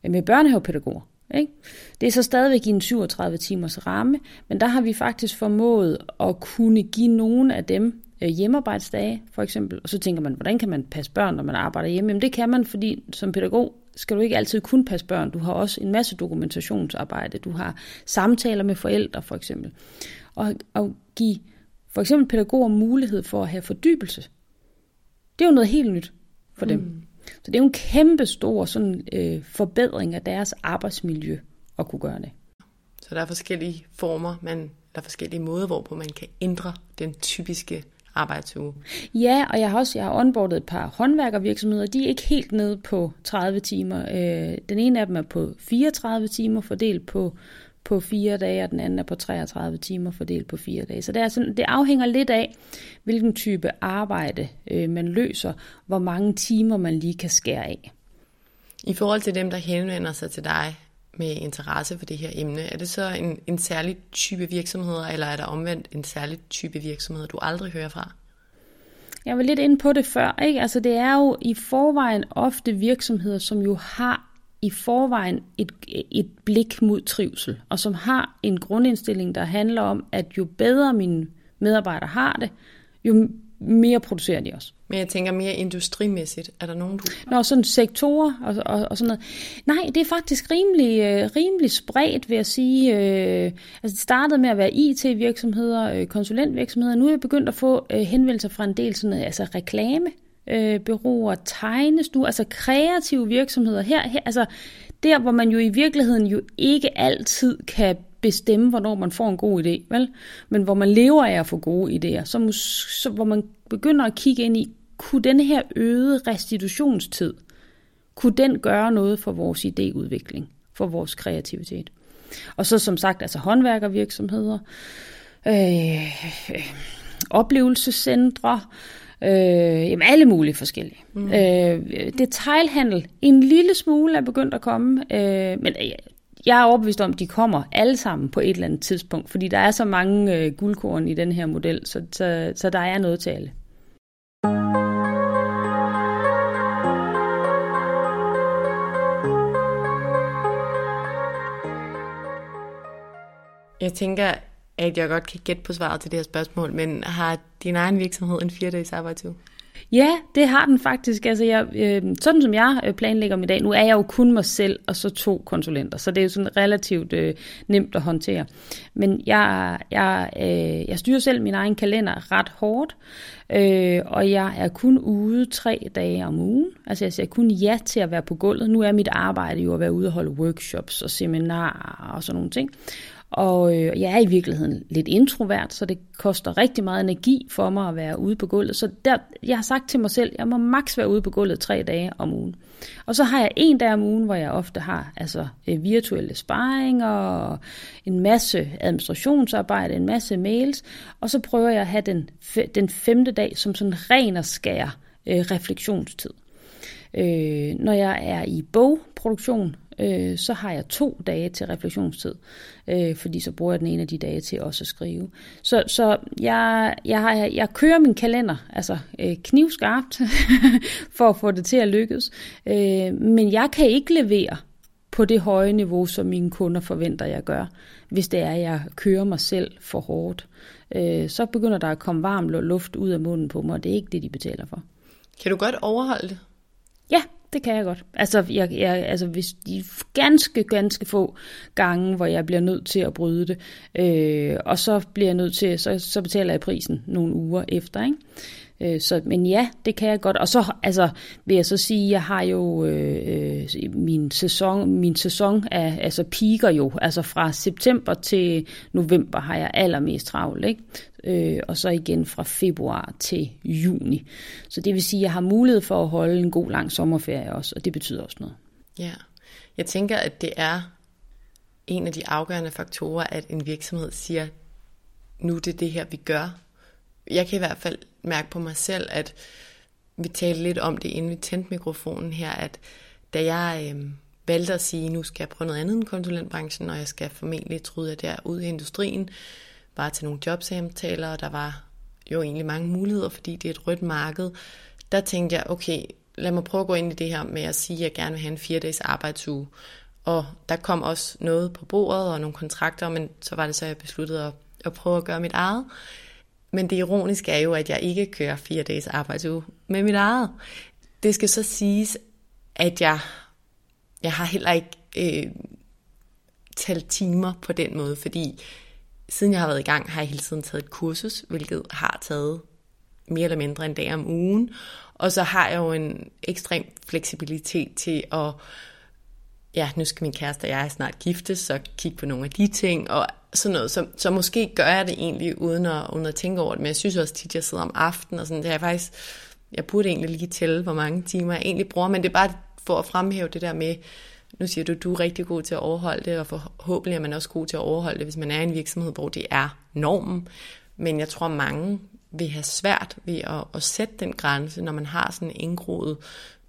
med børnehavepædagoger. Ikke? Det er så stadigvæk i en 37 timers ramme, men der har vi faktisk formået at kunne give nogle af dem øh, hjemmearbejdsdage, for eksempel. Og så tænker man, hvordan kan man passe børn, når man arbejder hjemme? Jamen det kan man, fordi som pædagog skal du ikke altid kun passe børn. Du har også en masse dokumentationsarbejde. Du har samtaler med forældre, for eksempel. Og at give for eksempel pædagoger mulighed for at have fordybelse. Det er jo noget helt nyt for dem. Mm. Så det er jo en kæmpe stor sådan, øh, forbedring af deres arbejdsmiljø at kunne gøre det. Så der er forskellige former, man, der er forskellige måder, hvorpå man kan ændre den typiske arbejdsuge. Ja, og jeg har også jeg har onboardet et par håndværkervirksomheder. De er ikke helt nede på 30 timer. Øh, den ene af dem er på 34 timer fordelt på, på fire dage, og den anden er på 33 timer fordelt på fire dage. Så det, er sådan, det afhænger lidt af, hvilken type arbejde øh, man løser, hvor mange timer man lige kan skære af. I forhold til dem, der henvender sig til dig med interesse for det her emne, er det så en, en særlig type virksomheder, eller er der omvendt en særlig type virksomheder, du aldrig hører fra? Jeg var lidt inde på det før. Ikke? Altså, det er jo i forvejen ofte virksomheder, som jo har i forvejen et, et blik mod trivsel, og som har en grundindstilling, der handler om, at jo bedre mine medarbejdere har det, jo mere producerer de også. Men jeg tænker mere industrimæssigt. Er der nogen, du... Nå, sådan sektorer og, og, og sådan noget. Nej, det er faktisk rimelig, øh, rimelig spredt, vil jeg sige. Øh, altså det startede med at være IT-virksomheder, øh, konsulentvirksomheder. Nu er jeg begyndt at få øh, henvendelser fra en del sådan altså reklame, øh, bureauer, tegnestuer, altså kreative virksomheder. Her, her, altså der, hvor man jo i virkeligheden jo ikke altid kan bestemme, hvornår man får en god idé, vel? Men hvor man lever af at få gode idéer, så, så hvor man begynder at kigge ind i, kunne den her øgede restitutionstid, kunne den gøre noget for vores idéudvikling, for vores kreativitet? Og så som sagt, altså håndværkervirksomheder, øh, øh oplevelsescentre, øh, jamen alle mulige forskellige. Mm. Øh, detailhandel, en lille smule er begyndt at komme, øh, men jeg er overbevist om, at de kommer alle sammen på et eller andet tidspunkt, fordi der er så mange øh, guldkorn i den her model, så, så, så der er noget til alle. Jeg tænker, at jeg godt kan gætte på svaret til det her spørgsmål, men har din egen virksomhed en fire dages arbejdsuge? Ja, det har den faktisk. Altså jeg, øh, sådan som jeg øh, planlægger om i dag, nu er jeg jo kun mig selv og så to konsulenter, så det er jo sådan relativt øh, nemt at håndtere. Men jeg, jeg, øh, jeg styrer selv min egen kalender ret hårdt, øh, og jeg er kun ude tre dage om ugen. Altså jeg siger kun ja til at være på gulvet. Nu er mit arbejde jo at være ude og holde workshops og seminarer og sådan nogle ting. Og øh, jeg er i virkeligheden lidt introvert, så det koster rigtig meget energi for mig at være ude på gulvet. Så der, jeg har sagt til mig selv, at jeg må maks være ude på gulvet tre dage om ugen. Og så har jeg en dag om ugen, hvor jeg ofte har altså, øh, virtuelle sparringer og en masse administrationsarbejde, en masse mails. Og så prøver jeg at have den, den femte dag som sådan ren og skær øh, refleksionstid. Øh, når jeg er i bogproduktion, øh, så har jeg to dage til refleksionstid, øh, fordi så bruger jeg den ene af de dage til også at skrive. Så, så jeg, jeg, har, jeg kører min kalender, altså øh, knivskarpt, for at få det til at lykkes, øh, men jeg kan ikke levere på det høje niveau, som mine kunder forventer, jeg gør, hvis det er, at jeg kører mig selv for hårdt. Øh, så begynder der at komme varm luft ud af munden på mig, og det er ikke det, de betaler for. Kan du godt overholde det? Det kan jeg godt. Altså, jeg, jeg, altså hvis de ganske, ganske få gange, hvor jeg bliver nødt til at bryde det, øh, og så bliver jeg nødt til, så, så betaler jeg prisen nogle uger efter, ikke? Øh, så, men ja, det kan jeg godt. Og så altså, vil jeg så sige, jeg har jo øh, øh min sæson, min sæson er, altså piker jo. Altså fra september til november har jeg allermest travlt. Ikke? Øh, og så igen fra februar til juni. Så det vil sige, at jeg har mulighed for at holde en god lang sommerferie også, og det betyder også noget. Ja, jeg tænker, at det er en af de afgørende faktorer, at en virksomhed siger, nu er det det her, vi gør. Jeg kan i hvert fald mærke på mig selv, at vi talte lidt om det, inden vi tændte mikrofonen her, at da jeg øh, valgte at sige, nu skal jeg prøve noget andet end konsulentbranchen, og jeg skal formentlig, tryde der ud i industrien, bare til nogle jobsamtaler, og der var jo egentlig mange muligheder, fordi det er et rødt marked. Der tænkte jeg, okay, lad mig prøve at gå ind i det her med at sige, at jeg gerne vil have en fire dages arbejdsuge. Og der kom også noget på bordet og nogle kontrakter, men så var det så, jeg besluttede at, at prøve at gøre mit eget. Men det ironiske er jo, at jeg ikke kører fire dages arbejdsuge med mit eget. Det skal så siges, at jeg, jeg har heller ikke øh, talt timer på den måde, fordi siden jeg har været i gang, har jeg hele tiden taget et kursus, hvilket har taget mere eller mindre en dag om ugen. Og så har jeg jo en ekstrem fleksibilitet til at, ja, nu skal min kæreste og jeg snart giftes, så kig på nogle af de ting, og sådan noget. Så, så måske gør jeg det egentlig uden at, uden at tænke over det, men jeg synes også tit, jeg sidder om aftenen, og sådan, det er faktisk, jeg burde egentlig lige tælle, hvor mange timer jeg egentlig bruger, men det er bare for at fremhæve det der med, nu siger du, du er rigtig god til at overholde det, og forhåbentlig er man også god til at overholde det, hvis man er i en virksomhed, hvor det er normen. Men jeg tror, mange vil have svært ved at, at sætte den grænse, når man har sådan en indgroet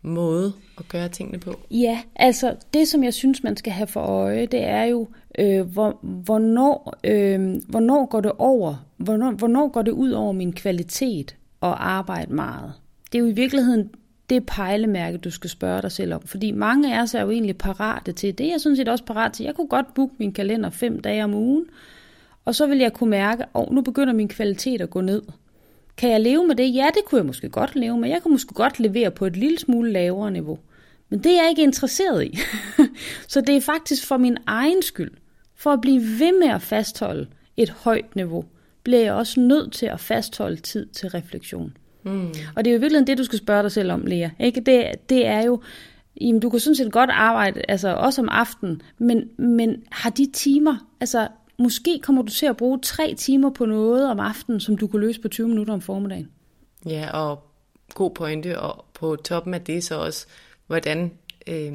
måde at gøre tingene på? Ja, altså det, som jeg synes, man skal have for øje, det er jo, øh, hvor, hvornår, øh, hvornår går det over, hvornår, hvornår går det ud over min kvalitet at arbejde meget. Det er jo i virkeligheden det pejlemærke, du skal spørge dig selv om. Fordi mange af os er jo egentlig parate til det. Jeg synes også parat til. Jeg kunne godt booke min kalender fem dage om ugen, og så vil jeg kunne mærke, at oh, nu begynder min kvalitet at gå ned. Kan jeg leve med det? Ja, det kunne jeg måske godt leve med. Jeg kunne måske godt levere på et lille smule lavere niveau. Men det er jeg ikke interesseret i. så det er faktisk for min egen skyld. For at blive ved med at fastholde et højt niveau, bliver jeg også nødt til at fastholde tid til refleksion. Mm. Og det er jo virkelig det, du skal spørge dig selv om, Lea. Ikke? Det, det er jo, jamen, du kan sådan set godt arbejde, altså også om aftenen, men, men har de timer, altså måske kommer du til at bruge tre timer på noget om aftenen, som du kan løse på 20 minutter om formiddagen. Ja, og god pointe, og på toppen af det så også, hvordan øh,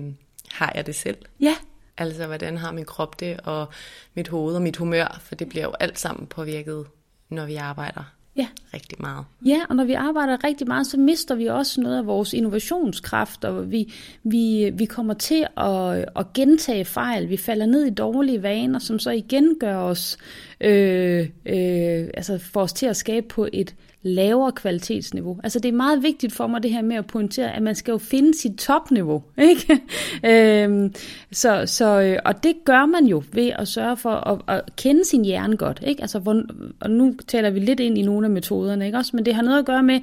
har jeg det selv? Ja. Altså, hvordan har min krop det, og mit hoved og mit humør, for det bliver jo alt sammen påvirket, når vi arbejder ja. rigtig meget. Ja, og når vi arbejder rigtig meget, så mister vi også noget af vores innovationskraft, og vi, vi, vi kommer til at, at gentage fejl. Vi falder ned i dårlige vaner, som så igen gør os, øh, øh, altså får os til at skabe på et lavere kvalitetsniveau. Altså det er meget vigtigt for mig det her med at pointere, at man skal jo finde sit topniveau. Ikke? øhm, så, så, øh, og det gør man jo ved at sørge for at, at kende sin hjerne godt. Ikke? Altså, hvor, og nu taler vi lidt ind i nogle af metoderne, ikke? Også, men det har noget at gøre med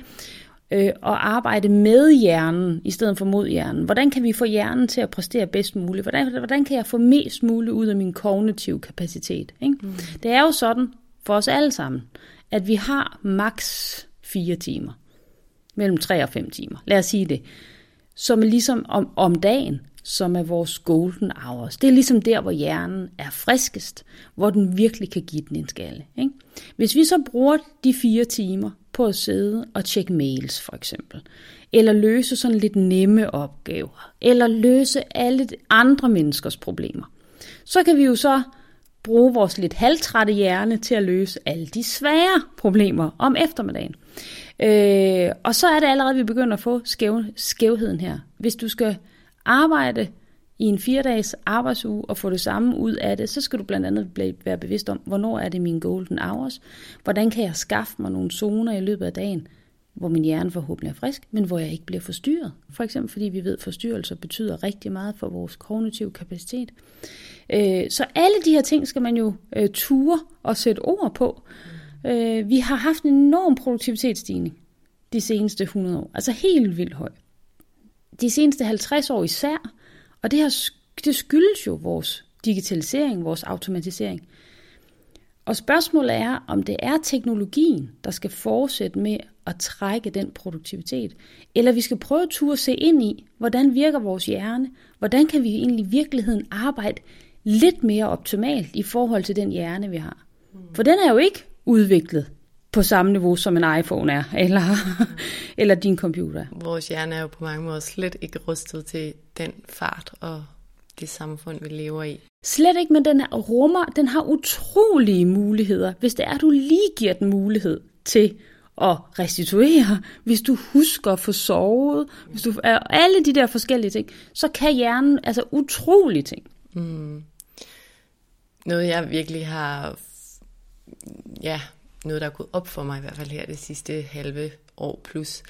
øh, at arbejde med hjernen i stedet for mod hjernen. Hvordan kan vi få hjernen til at præstere bedst muligt? Hvordan, hvordan kan jeg få mest muligt ud af min kognitive kapacitet? Ikke? Mm. Det er jo sådan for os alle sammen, at vi har maks 4 timer. Mellem 3 og 5 timer. Lad os sige det. Som ligesom om, om dagen som er vores golden hours. Det er ligesom der, hvor hjernen er friskest, hvor den virkelig kan give den en skalle. Ikke? Hvis vi så bruger de fire timer på at sidde og tjekke mails for eksempel, eller løse sådan lidt nemme opgaver, eller løse alle andre menneskers problemer, så kan vi jo så bruge vores lidt halvtrætte hjerne til at løse alle de svære problemer om eftermiddagen. Øh, og så er det allerede, at vi begynder at få skæv, skævheden her. Hvis du skal arbejde i en fire-dages arbejdsuge og få det samme ud af det, så skal du blandt andet være bevidst om, hvornår er det min golden hours, hvordan kan jeg skaffe mig nogle zoner i løbet af dagen, hvor min hjerne forhåbentlig er frisk, men hvor jeg ikke bliver forstyrret. For eksempel fordi vi ved, at forstyrrelser betyder rigtig meget for vores kognitive kapacitet. Øh, så alle de her ting skal man jo øh, ture og sætte ord på. Øh, vi har haft en enorm produktivitetsstigning de seneste 100 år. Altså helt vildt høj. De seneste 50 år især. Og det, har, det skyldes jo vores digitalisering, vores automatisering. Og spørgsmålet er, om det er teknologien, der skal fortsætte med at trække den produktivitet, eller vi skal prøve at se ind i, hvordan virker vores hjerne, hvordan kan vi egentlig i virkeligheden arbejde lidt mere optimalt i forhold til den hjerne, vi har. For den er jo ikke udviklet på samme niveau, som en iPhone er, eller, eller din computer. Vores hjerne er jo på mange måder slet ikke rustet til den fart og det samfund, vi lever i. Slet ikke, men den rummer, den har utrolige muligheder, hvis det er, at du lige giver den mulighed til at restituere, hvis du husker at få sovet, hvis du er alle de der forskellige ting, så kan hjernen altså utrolige ting. Mm. Noget jeg virkelig har, ja, noget der er gået op for mig i hvert fald her det sidste halve år plus,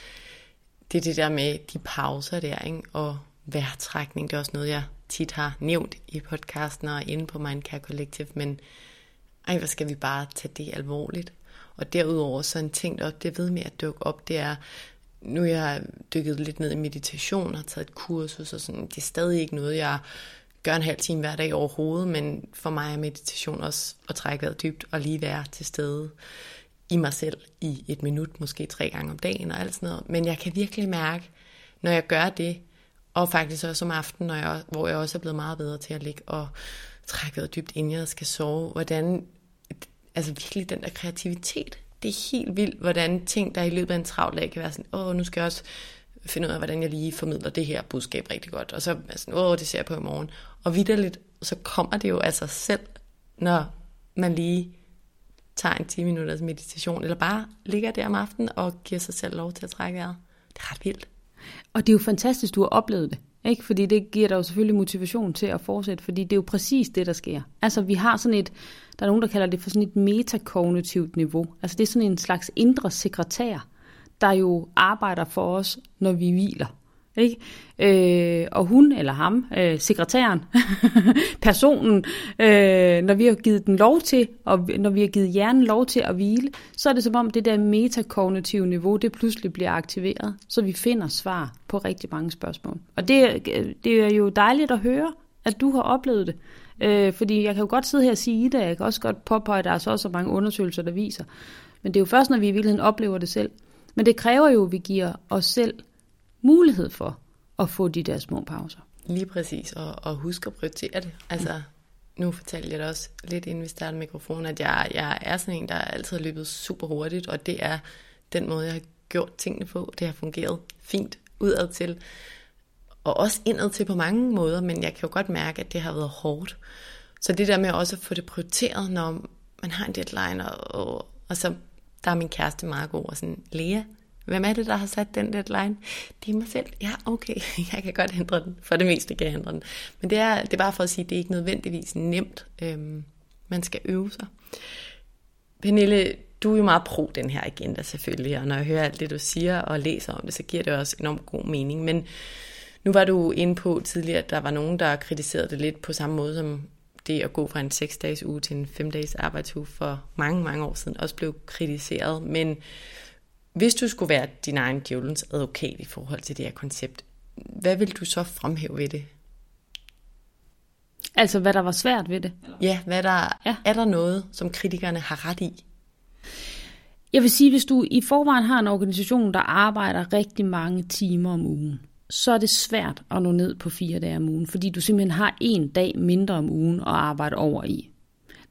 det er det der med de pauser der, ikke? og vejrtrækning, det er også noget, jeg tit har nævnt i podcasten og inde på Mindcare Collective, men ej, hvor skal vi bare tage det alvorligt? Og derudover så en ting, der det ved med at dukke op, det er, nu jeg jeg dykket lidt ned i meditation, har taget et kursus, og sådan, det er stadig ikke noget, jeg gør en halv time hver dag overhovedet, men for mig er meditation også at trække vejret dybt og lige være til stede i mig selv i et minut, måske tre gange om dagen og alt sådan noget. Men jeg kan virkelig mærke, når jeg gør det, og faktisk også om aftenen, når jeg, hvor jeg også er blevet meget bedre til at ligge og trække vejret dybt, inden jeg skal sove, hvordan, altså virkelig den der kreativitet, det er helt vildt, hvordan ting, der i løbet af en travl dag kan være sådan, åh, nu skal jeg også finde ud af, hvordan jeg lige formidler det her budskab rigtig godt. Og så er sådan, åh, det ser jeg på i morgen. Og vidderligt, så kommer det jo af sig selv, når man lige tager en 10 minutters meditation, eller bare ligger der om aftenen og giver sig selv lov til at trække vejret. Det er ret vildt. Og det er jo fantastisk, du har oplevet det. Ikke? Fordi det giver dig jo selvfølgelig motivation til at fortsætte, fordi det er jo præcis det, der sker. Altså vi har sådan et, der er nogen, der kalder det for sådan et metakognitivt niveau. Altså det er sådan en slags indre sekretær, der jo arbejder for os, når vi hviler. Ikke? Øh, og hun eller ham, øh, sekretæren, personen, øh, når vi har givet den lov til, og når vi har givet hjernen lov til at hvile, så er det som om det der metakognitive niveau, det pludselig bliver aktiveret, så vi finder svar på rigtig mange spørgsmål. Og det, det er jo dejligt at høre, at du har oplevet det. Øh, fordi jeg kan jo godt sidde her og sige det, jeg kan også godt påpege, at der er så, så mange undersøgelser, der viser. Men det er jo først, når vi i virkeligheden oplever det selv. Men det kræver jo, at vi giver os selv mulighed for at få de der små pauser. Lige præcis, og, og husk at prioritere det. Altså, nu fortalte jeg det også lidt inden vi startede mikrofonen, at jeg, jeg er sådan en, der altid har løbet super hurtigt, og det er den måde, jeg har gjort tingene på. Det har fungeret fint udad til, og også indad til på mange måder, men jeg kan jo godt mærke, at det har været hårdt. Så det der med også at få det prioriteret, når man har en deadline, og, og, og så der er min kæreste meget god, og sådan, Lea, Hvem er det, der har sat den deadline? Det er mig selv. Ja, okay, jeg kan godt ændre den. For det meste kan jeg ændre den. Men det er, det er bare for at sige, at det er ikke nødvendigvis nemt. Øhm, man skal øve sig. Pernille, du er jo meget pro den her agenda selvfølgelig, og når jeg hører alt det, du siger og læser om det, så giver det også enormt god mening. Men nu var du inde på tidligere, at der var nogen, der kritiserede det lidt på samme måde, som det at gå fra en 6-dages uge til en 5-dages arbejdsuge for mange, mange år siden også blev kritiseret. Men hvis du skulle være din egen djævelens advokat i forhold til det her koncept, hvad vil du så fremhæve ved det? Altså, hvad der var svært ved det? Ja, hvad der, ja. er der noget, som kritikerne har ret i? Jeg vil sige, hvis du i forvejen har en organisation, der arbejder rigtig mange timer om ugen, så er det svært at nå ned på fire dage om ugen, fordi du simpelthen har en dag mindre om ugen at arbejde over i.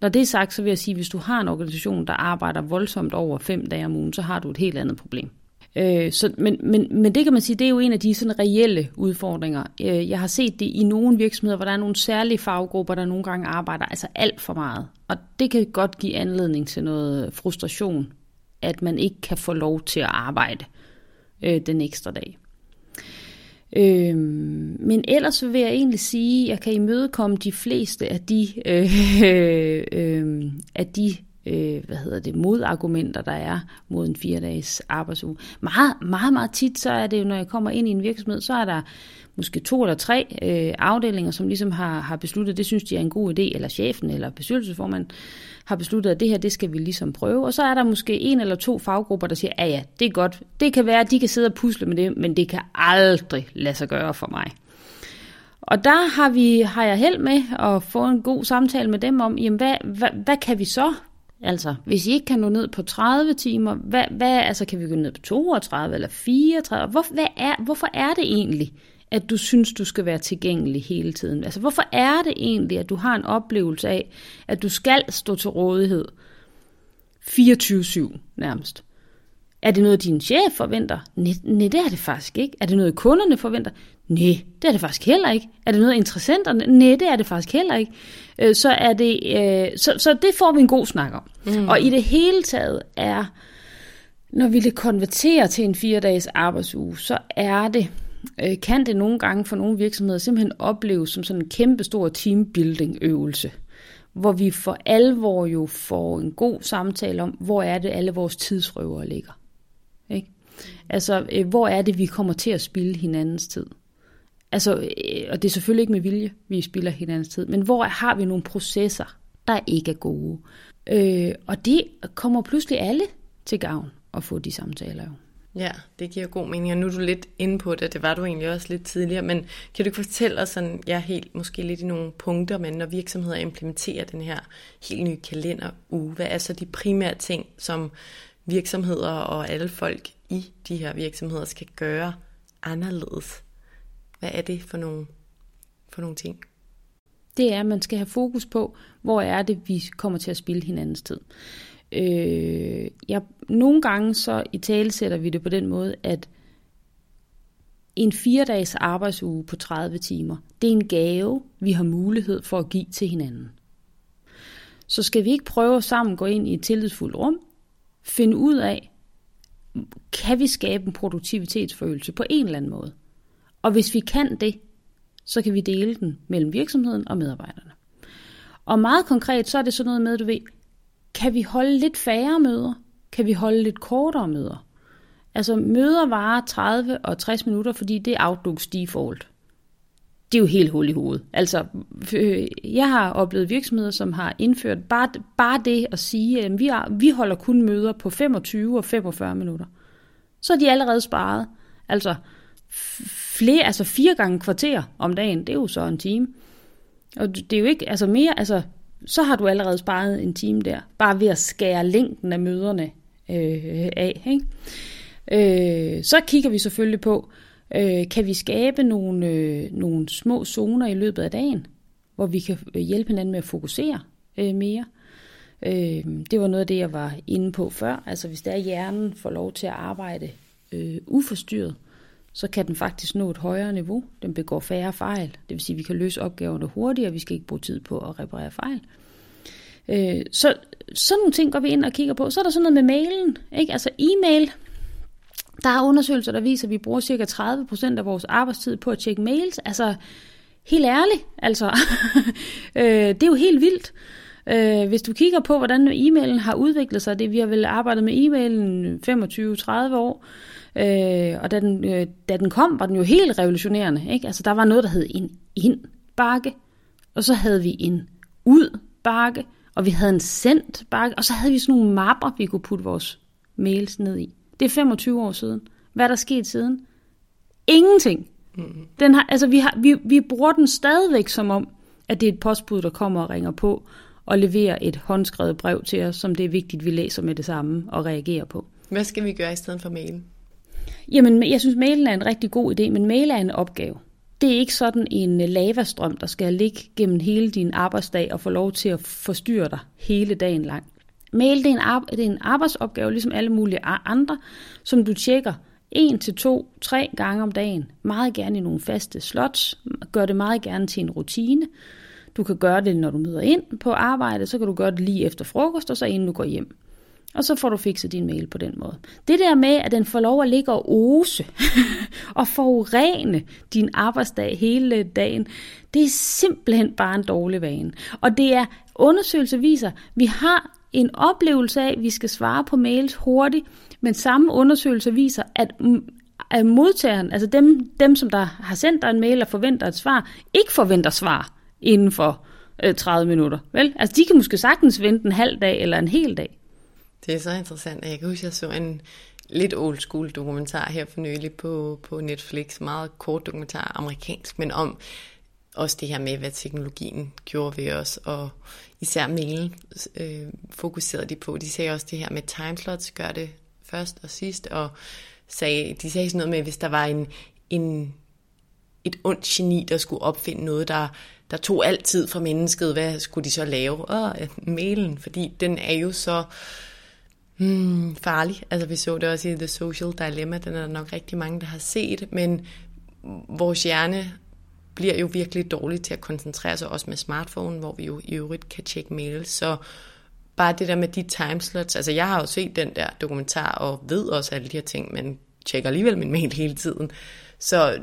Når det er sagt, så vil jeg sige, at hvis du har en organisation, der arbejder voldsomt over fem dage om ugen, så har du et helt andet problem. Øh, så, men, men, men det kan man sige, det er jo en af de sådan reelle udfordringer. Øh, jeg har set det i nogle virksomheder, hvor der er nogle særlige faggrupper, der nogle gange arbejder altså alt for meget. Og det kan godt give anledning til noget frustration, at man ikke kan få lov til at arbejde øh, den ekstra dag. Øhm, men ellers vil jeg egentlig sige, at jeg kan imødekomme de fleste af de, øh, øh, af de øh, hvad hedder det, modargumenter, der er mod en fire dages arbejdsuge. Meget, meget, meget tit, så er det jo, når jeg kommer ind i en virksomhed, så er der måske to eller tre øh, afdelinger, som ligesom har, har besluttet, det synes de er en god idé, eller chefen eller bestyrelsesformanden har besluttet, at det her, det skal vi ligesom prøve. Og så er der måske en eller to faggrupper, der siger, ja ja, det er godt. Det kan være, at de kan sidde og pusle med det, men det kan aldrig lade sig gøre for mig. Og der har, vi, har jeg held med at få en god samtale med dem om, jamen hvad, hvad, hvad kan vi så? Altså, hvis I ikke kan nå ned på 30 timer, hvad, hvad, altså, kan vi gå ned på 32 eller 34? Hvor, hvad er, hvorfor er det egentlig, at du synes, du skal være tilgængelig hele tiden? Altså, hvorfor er det egentlig, at du har en oplevelse af, at du skal stå til rådighed 24-7 nærmest? Er det noget, din chef forventer? Nej, nej, det er det faktisk ikke. Er det noget, kunderne forventer? Nej, det er det faktisk heller ikke. Er det noget, interessenterne? Nej, det er det faktisk heller ikke. Øh, så, er det, øh, så, så det får vi en god snak om. Mm. Og i det hele taget er, når vi det konverterer til en fire dages arbejdsuge, så er det, øh, kan det nogle gange for nogle virksomheder simpelthen opleves som sådan en kæmpe stor teambuilding øvelse hvor vi for alvor jo får en god samtale om, hvor er det alle vores tidsrøver ligger. Ikke? Altså, øh, hvor er det, vi kommer til at spille hinandens tid? Altså, øh, og det er selvfølgelig ikke med vilje, vi spiller hinandens tid, men hvor har vi nogle processer, der ikke er gode? Øh, og det kommer pludselig alle til gavn at få de samtaler jo. Ja, det giver god mening, og nu er du lidt inde på det, det var du egentlig også lidt tidligere, men kan du ikke fortælle os sådan, ja, helt måske lidt i nogle punkter, men når virksomheder implementerer den her helt nye kalenderuge, hvad er så altså de primære ting, som virksomheder og alle folk i de her virksomheder skal gøre anderledes? Hvad er det for nogle, for nogle ting? Det er, at man skal have fokus på, hvor er det, vi kommer til at spille hinandens tid. Øh, ja, nogle gange så i tale sætter vi det på den måde, at en fire dages arbejdsuge på 30 timer, det er en gave, vi har mulighed for at give til hinanden. Så skal vi ikke prøve at sammen gå ind i et tillidsfuldt rum, finde ud af, kan vi skabe en produktivitetsforøgelse på en eller anden måde? Og hvis vi kan det, så kan vi dele den mellem virksomheden og medarbejderne. Og meget konkret, så er det sådan noget med, du ved, kan vi holde lidt færre møder? Kan vi holde lidt kortere møder? Altså møder varer 30 og 60 minutter, fordi det er Outlooks default. Det er jo helt hul i hovedet. Altså, øh, jeg har oplevet virksomheder, som har indført bare, bare det at sige, at vi, har, vi holder kun møder på 25 og 45 minutter. Så er de allerede sparet. Altså, flere, altså fire gange kvarter om dagen, det er jo så en time. Og det er jo ikke, altså mere, altså så har du allerede sparet en time der, bare ved at skære længden af møderne øh, af. Ikke? Øh, så kigger vi selvfølgelig på, øh, kan vi skabe nogle, øh, nogle små zoner i løbet af dagen, hvor vi kan øh, hjælpe hinanden med at fokusere øh, mere. Øh, det var noget af det, jeg var inde på før. Altså hvis der hjernen får lov til at arbejde øh, uforstyrret, øh, så kan den faktisk nå et højere niveau. Den begår færre fejl. Det vil sige, at vi kan løse opgaverne hurtigere, vi skal ikke bruge tid på at reparere fejl. Øh, så sådan nogle ting går vi ind og kigger på. Så er der sådan noget med mailen. Ikke? Altså e-mail. Der er undersøgelser, der viser, at vi bruger cirka 30% af vores arbejdstid på at tjekke mails. Altså, helt ærligt, altså. øh, det er jo helt vildt. Øh, hvis du kigger på, hvordan e-mailen har udviklet sig, det vi har vel arbejdet med e-mailen 25-30 år, Øh, og da den, øh, da den kom, var den jo helt revolutionerende. Ikke? Altså, der var noget, der hed en ind-bakke, og så havde vi en ud-bakke, og vi havde en sendt-bakke, og så havde vi sådan nogle mapper, vi kunne putte vores mails ned i. Det er 25 år siden. Hvad er der sket siden? Ingenting. Mm. Den har, altså, vi, har, vi, vi bruger den stadigvæk som om, at det er et postbud, der kommer og ringer på, og leverer et håndskrevet brev til os, som det er vigtigt, vi læser med det samme og reagerer på. Hvad skal vi gøre i stedet for mailen? Jamen, jeg synes, mailen er en rigtig god idé, men mail er en opgave. Det er ikke sådan en øh, lavastrøm, der skal ligge gennem hele din arbejdsdag og få lov til at forstyrre dig hele dagen lang. Mail det er, en det er en arbejdsopgave, ligesom alle mulige andre, som du tjekker en til to, tre gange om dagen. Meget gerne i nogle faste slots. Gør det meget gerne til en rutine. Du kan gøre det, når du møder ind på arbejde, så kan du gøre det lige efter frokost, og så inden du går hjem. Og så får du fikset din mail på den måde. Det der med, at den får lov at ligge og ose og forurene din arbejdsdag hele dagen, det er simpelthen bare en dårlig vane. Og det er, undersøgelser viser, vi har en oplevelse af, at vi skal svare på mails hurtigt, men samme undersøgelser viser, at at modtageren, altså dem, dem, som der har sendt dig en mail og forventer et svar, ikke forventer svar inden for øh, 30 minutter. Vel? Altså de kan måske sagtens vente en halv dag eller en hel dag. Det er så interessant. Jeg kan huske, at jeg så en lidt old school dokumentar her for nylig på, på Netflix. Meget kort dokumentar, amerikansk, men om også det her med, hvad teknologien gjorde ved os, og især mailen øh, fokuserede de på. De sagde også det her med timeslots, gør det først og sidst, og sagde, de sagde sådan noget med, hvis der var en, en, et ondt geni, der skulle opfinde noget, der, der tog altid fra mennesket, hvad skulle de så lave? Åh, mailen, fordi den er jo så hmm, farlig. Altså vi så det også i The Social Dilemma, den er der nok rigtig mange, der har set, men vores hjerne bliver jo virkelig dårlig til at koncentrere sig også med smartphone, hvor vi jo i øvrigt kan tjekke mail. Så bare det der med de timeslots, altså jeg har jo set den der dokumentar og ved også alle de her ting, men tjekker alligevel min mail hele tiden. Så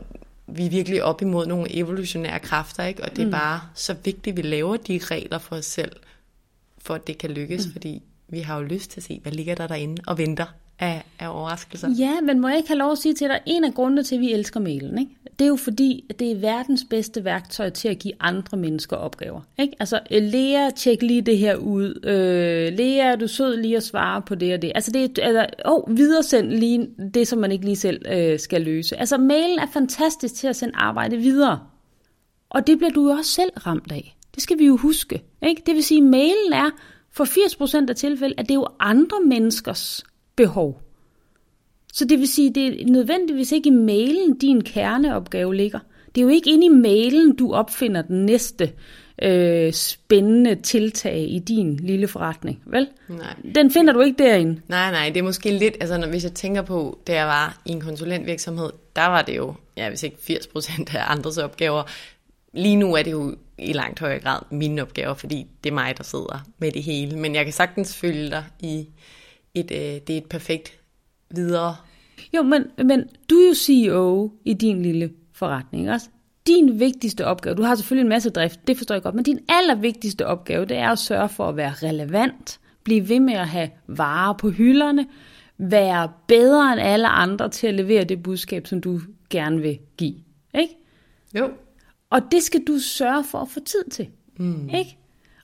vi er virkelig op imod nogle evolutionære kræfter, ikke? og det er mm. bare så vigtigt, at vi laver de regler for os selv, for at det kan lykkes, mm. fordi vi har jo lyst til at se, hvad ligger der derinde og venter af, af overraskelser. Ja, men må jeg ikke have lov at sige til dig, en af grundene til, at vi elsker mailen, ikke? det er jo fordi, at det er verdens bedste værktøj til at give andre mennesker opgaver. Ikke? Altså, øh, Lea, tjek lige det her ud. Øh, Lea, du sød lige at svare på det og det. Altså, det er, altså, oh, videresend lige det, som man ikke lige selv øh, skal løse. Altså, mailen er fantastisk til at sende arbejde videre. Og det bliver du jo også selv ramt af. Det skal vi jo huske. Ikke? Det vil sige, at mailen er for 80% af tilfælde, at det er jo andre menneskers behov. Så det vil sige, det er nødvendigvis ikke i mailen, din kerneopgave ligger. Det er jo ikke inde i mailen, du opfinder den næste øh, spændende tiltag i din lille forretning, vel? Nej. Den finder du ikke derinde. Nej, nej, det er måske lidt, altså når, hvis jeg tænker på, da jeg var i en konsulentvirksomhed, der var det jo, ja, hvis ikke 80% af andres opgaver. Lige nu er det jo i langt højere grad mine opgaver, fordi det er mig, der sidder med det hele. Men jeg kan sagtens følge dig i, et, øh, det er et perfekt videre. Jo, men, men du er jo CEO i din lille forretning, også? Din vigtigste opgave, du har selvfølgelig en masse drift, det forstår jeg godt, men din allervigtigste opgave, det er at sørge for at være relevant, blive ved med at have varer på hylderne, være bedre end alle andre til at levere det budskab, som du gerne vil give. Ikke? Jo. Og det skal du sørge for at få tid til. Mm. Ikke?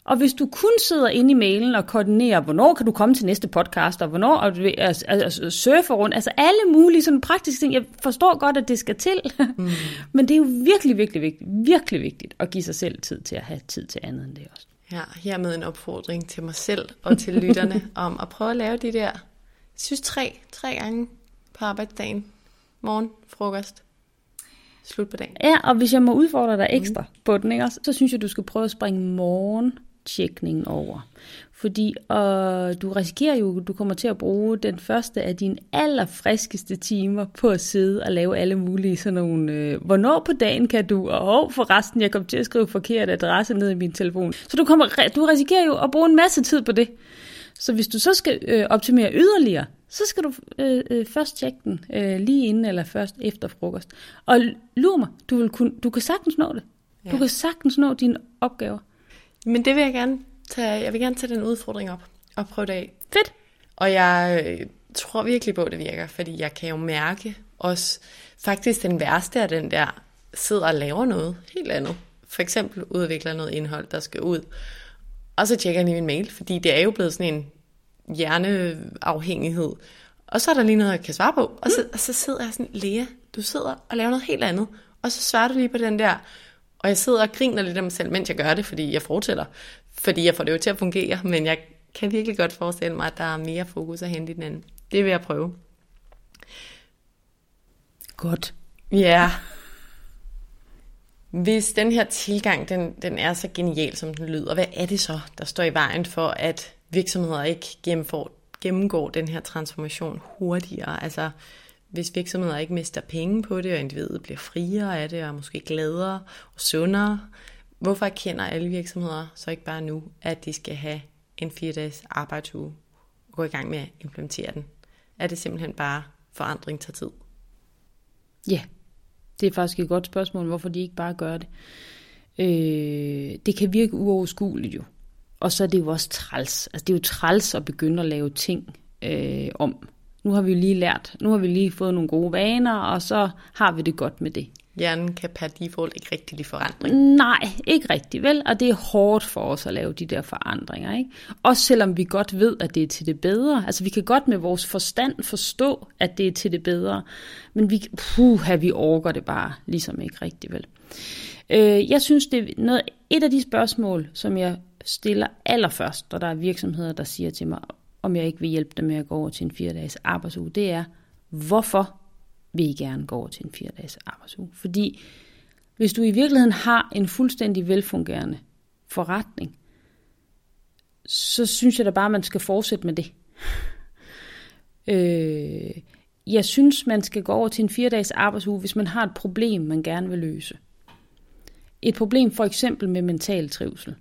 Og hvis du kun sidder inde i mailen og koordinerer, hvornår kan du komme til næste podcast, og hvornår og du altså, altså, surfer rundt, altså alle mulige sådan praktiske ting. Jeg forstår godt, at det skal til, mm. men det er jo virkelig, virkelig, virkelig, virkelig vigtigt at give sig selv tid til at have tid til andet end det også. Ja, hermed en opfordring til mig selv og til lytterne om at prøve at lave de der, jeg synes tre, tre gange på arbejdsdagen. Morgen, frokost, slut på dagen. Ja, og hvis jeg må udfordre dig ekstra mm. på den, ikke, så synes jeg, du skal prøve at springe morgen tjekningen over. Fordi øh, du risikerer jo, du kommer til at bruge den første af dine allerfriskeste timer på at sidde og lave alle mulige sådan nogle, øh, hvornår på dagen kan du, og oh, forresten, jeg kom til at skrive forkert adresse ned i min telefon. Så du, kommer, du risikerer jo at bruge en masse tid på det. Så hvis du så skal øh, optimere yderligere, så skal du øh, øh, først tjekke den øh, lige inden eller først efter frokost. Og lur mig, du, vil kunne, du kan sagtens nå det. Ja. Du kan sagtens nå dine opgaver. Men det vil jeg gerne tage, jeg vil gerne tage den udfordring op og prøve det af. Fedt. Og jeg øh, tror virkelig på, at det virker, fordi jeg kan jo mærke også, faktisk den værste af den der, sidder og laver noget helt andet. For eksempel udvikler noget indhold, der skal ud. Og så tjekker jeg lige min mail, fordi det er jo blevet sådan en hjerneafhængighed. Og så er der lige noget, jeg kan svare på. Og så, og så sidder jeg sådan, Lea, du sidder og laver noget helt andet. Og så svarer du lige på den der, og jeg sidder og griner lidt af mig selv, mens jeg gør det, fordi jeg fortæller. Fordi jeg får det jo til at fungere, men jeg kan virkelig godt forestille mig, at der er mere fokus at hente i den anden. Det vil jeg prøve. godt. Ja. Hvis den her tilgang, den, den er så genial, som den lyder, hvad er det så, der står i vejen for, at virksomheder ikke gennemgår, gennemgår den her transformation hurtigere? Altså, hvis virksomheder ikke mister penge på det, og individet bliver friere af det, og måske gladere og sundere, hvorfor erkender alle virksomheder så ikke bare nu, at de skal have en fire dages arbejdsuge og gå i gang med at implementere den? Er det simpelthen bare forandring tager tid? Ja, det er faktisk et godt spørgsmål, hvorfor de ikke bare gør det. Øh, det kan virke uoverskueligt jo. Og så er det jo også træls. Altså det er jo træls at begynde at lave ting øh, om. Nu har vi jo lige lært, nu har vi lige fået nogle gode vaner, og så har vi det godt med det. Hjernen kan per default ikke rigtig lide forandring. Nej, ikke rigtig vel, og det er hårdt for os at lave de der forandringer. Ikke? Også selvom vi godt ved, at det er til det bedre. Altså vi kan godt med vores forstand forstå, at det er til det bedre, men vi, puha, vi orker det bare ligesom ikke rigtig vel. Øh, jeg synes, det er noget, et af de spørgsmål, som jeg stiller allerførst, når der er virksomheder, der siger til mig, om jeg ikke vil hjælpe dem med at gå over til en 4-dages arbejdsuge, det er, hvorfor vil I gerne gå over til en 4-dages arbejdsuge? Fordi hvis du i virkeligheden har en fuldstændig velfungerende forretning, så synes jeg da bare, at man skal fortsætte med det. Øh, jeg synes, man skal gå over til en 4-dages arbejdsuge, hvis man har et problem, man gerne vil løse. Et problem for eksempel med mental trivsel.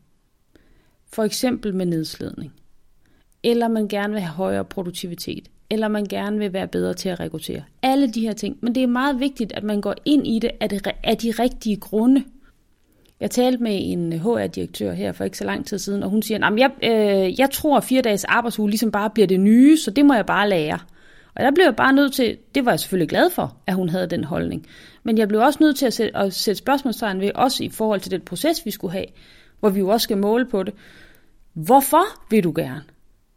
For eksempel med nedslidning. Eller man gerne vil have højere produktivitet. Eller man gerne vil være bedre til at rekruttere. Alle de her ting. Men det er meget vigtigt, at man går ind i det af, det, af de rigtige grunde. Jeg talte med en HR-direktør her for ikke så lang tid siden, og hun siger, at jeg, øh, jeg tror, at fire dages arbejdsuge ligesom bare bliver det nye, så det må jeg bare lære. Og der blev jeg bare nødt til, det var jeg selvfølgelig glad for, at hun havde den holdning. Men jeg blev også nødt til at sætte, at sætte spørgsmålstegn ved, også i forhold til den proces, vi skulle have, hvor vi jo også skal måle på det. Hvorfor vil du gerne?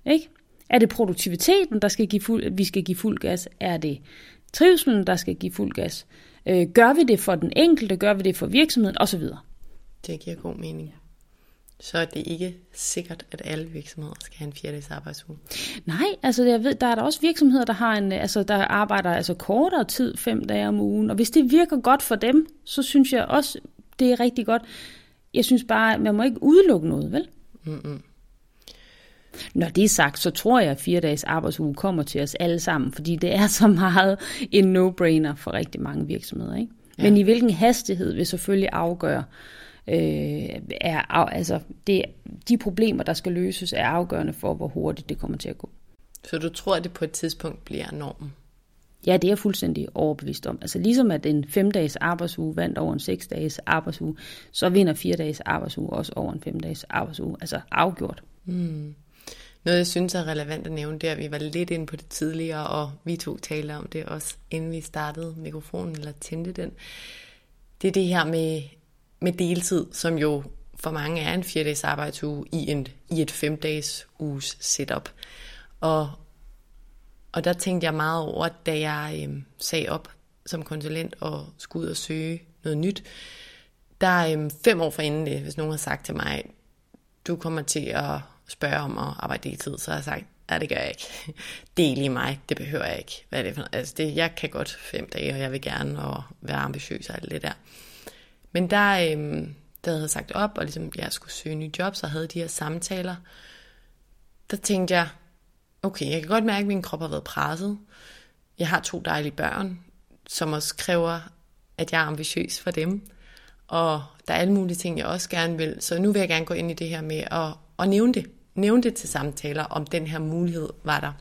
Ikke? Er det produktiviteten, der skal give fuld, vi skal give fuld gas? Er det trivselen, der skal give fuld gas? Øh, gør vi det for den enkelte? Gør vi det for virksomheden? Og så videre. Det giver god mening. Så er det ikke sikkert, at alle virksomheder skal have en fjerdags arbejdsuge? Nej, altså jeg ved, der er der også virksomheder, der har en, altså der arbejder altså kortere tid, fem dage om ugen. Og hvis det virker godt for dem, så synes jeg også, det er rigtig godt. Jeg synes bare, man må ikke udelukke noget, vel? Mm-mm. Når det er sagt, så tror jeg, at fire dages arbejdsuge kommer til os alle sammen, fordi det er så meget en no-brainer for rigtig mange virksomheder. Ikke? Ja. Men i hvilken hastighed vil selvfølgelig afgøre, øh, er, altså det, de problemer, der skal løses, er afgørende for, hvor hurtigt det kommer til at gå. Så du tror, at det på et tidspunkt bliver normen? Ja, det er jeg fuldstændig overbevist om. Altså ligesom at en 5-dages arbejdsuge vandt over en 6-dages arbejdsuge, så vinder fire-dages arbejdsuge også over en 5-dages arbejdsuge. Altså afgjort. Mm. Noget, jeg synes er relevant at nævne, det er, at vi var lidt inde på det tidligere, og vi to talte om det også, inden vi startede mikrofonen, eller tændte den. Det er det her med, med deltid, som jo for mange er en fire dages arbejdsuge i, en, i et 5-dages uges setup. Og, og der tænkte jeg meget over, da jeg øh, sagde op som konsulent og skulle ud og søge noget nyt. Der er øh, fem år forinden det, hvis nogen har sagt til mig, du kommer til at spørge om at arbejde deltid, så har jeg sagt, ja, det gør jeg ikke. Del i mig, det behøver jeg ikke. Hvad er det for noget? Altså, det, jeg kan godt fem dage, og jeg vil gerne og være ambitiøs og alt det der. Men der, øhm, der havde jeg sagt op, og ligesom jeg skulle søge nye job, så havde de her samtaler. Der tænkte jeg, okay, jeg kan godt mærke, at min krop har været presset. Jeg har to dejlige børn, som også kræver, at jeg er ambitiøs for dem. Og der er alle mulige ting, jeg også gerne vil. Så nu vil jeg gerne gå ind i det her med at, at nævne det nævne det til samtaler, om den her mulighed var der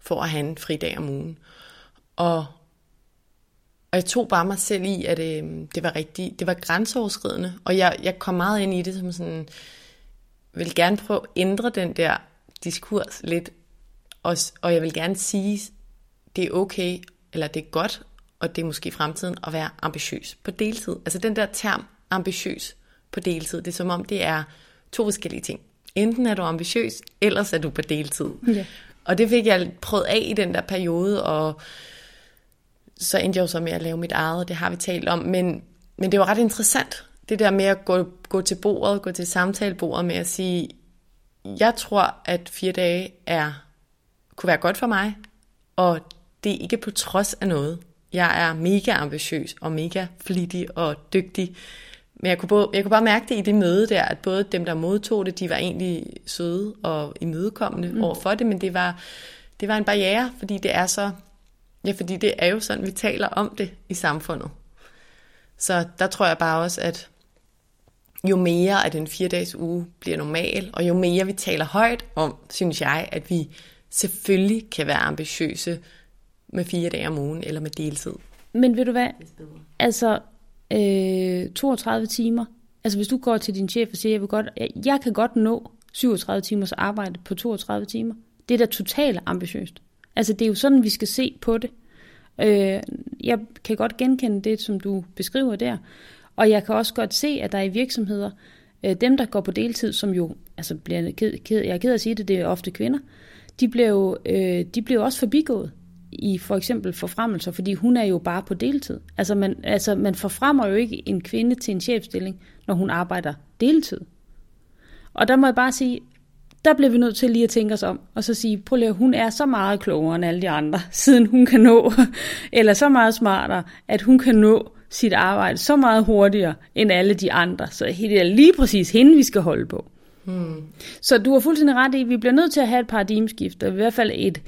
for at have en fridag om ugen. Og, og jeg tog bare mig selv i, at det, øh, det var rigtig, det var grænseoverskridende, og jeg, jeg kom meget ind i det som sådan, vil gerne prøve at ændre den der diskurs lidt, og, og jeg vil gerne sige, det er okay, eller det er godt, og det er måske fremtiden at være ambitiøs på deltid. Altså den der term ambitiøs på deltid, det er som om det er to forskellige ting. Enten er du ambitiøs, ellers er du på deltid. Ja. Og det fik jeg prøvet af i den der periode, og så endte jeg jo så med at lave mit eget, det har vi talt om. Men, men det var ret interessant, det der med at gå, gå til bordet, gå til samtalebordet med at sige, jeg tror, at fire dage er, kunne være godt for mig, og det er ikke på trods af noget. Jeg er mega ambitiøs og mega flittig og dygtig. Men jeg kunne, både, jeg kunne bare mærke det i det møde der, at både dem, der modtog det, de var egentlig søde og imødekommende mm. over for det, men det var, det var en barriere, fordi det er så, ja, fordi det er jo sådan, vi taler om det i samfundet. Så der tror jeg bare også, at jo mere at en fire dages uge bliver normal, og jo mere vi taler højt om, synes jeg, at vi selvfølgelig kan være ambitiøse med fire dage om ugen, eller med deltid. Men ved du hvad, altså øh, 32 timer, altså hvis du går til din chef og siger, jeg, vil godt, jeg kan godt nå 37 timers arbejde på 32 timer, det er da totalt ambitiøst. Altså det er jo sådan, vi skal se på det. Øh, jeg kan godt genkende det, som du beskriver der. Og jeg kan også godt se, at der er i virksomheder, øh, dem der går på deltid, som jo, altså bliver ked, ked, jeg er ked at sige det, det er ofte kvinder, de bliver jo, øh, de bliver også forbigået i for eksempel forfremmelser, fordi hun er jo bare på deltid. Altså man, altså man forfremmer jo ikke en kvinde til en chefstilling, når hun arbejder deltid. Og der må jeg bare sige, der bliver vi nødt til lige at tænke os om, og så sige, prøv lige, hun er så meget klogere end alle de andre, siden hun kan nå, eller så meget smartere, at hun kan nå sit arbejde så meget hurtigere end alle de andre. Så det er lige præcis hende, vi skal holde på. Hmm. Så du har fuldstændig ret i, at vi bliver nødt til at have et paradigmeskift, og i hvert fald et,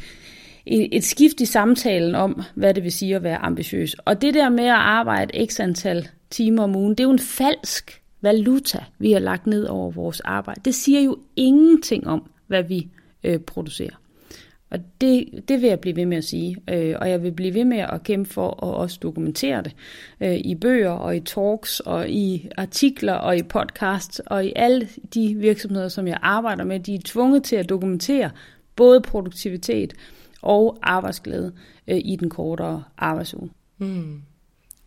et, et skift i samtalen om, hvad det vil sige at være ambitiøs. Og det der med at arbejde x antal timer om ugen, det er jo en falsk valuta, vi har lagt ned over vores arbejde. Det siger jo ingenting om, hvad vi øh, producerer. Og det, det vil jeg blive ved med at sige, øh, og jeg vil blive ved med at kæmpe for at også dokumentere det øh, i bøger og i talks og i artikler og i podcasts og i alle de virksomheder, som jeg arbejder med. De er tvunget til at dokumentere både produktivitet og arbejdsglæde øh, i den kortere arbejdsuge. Mm.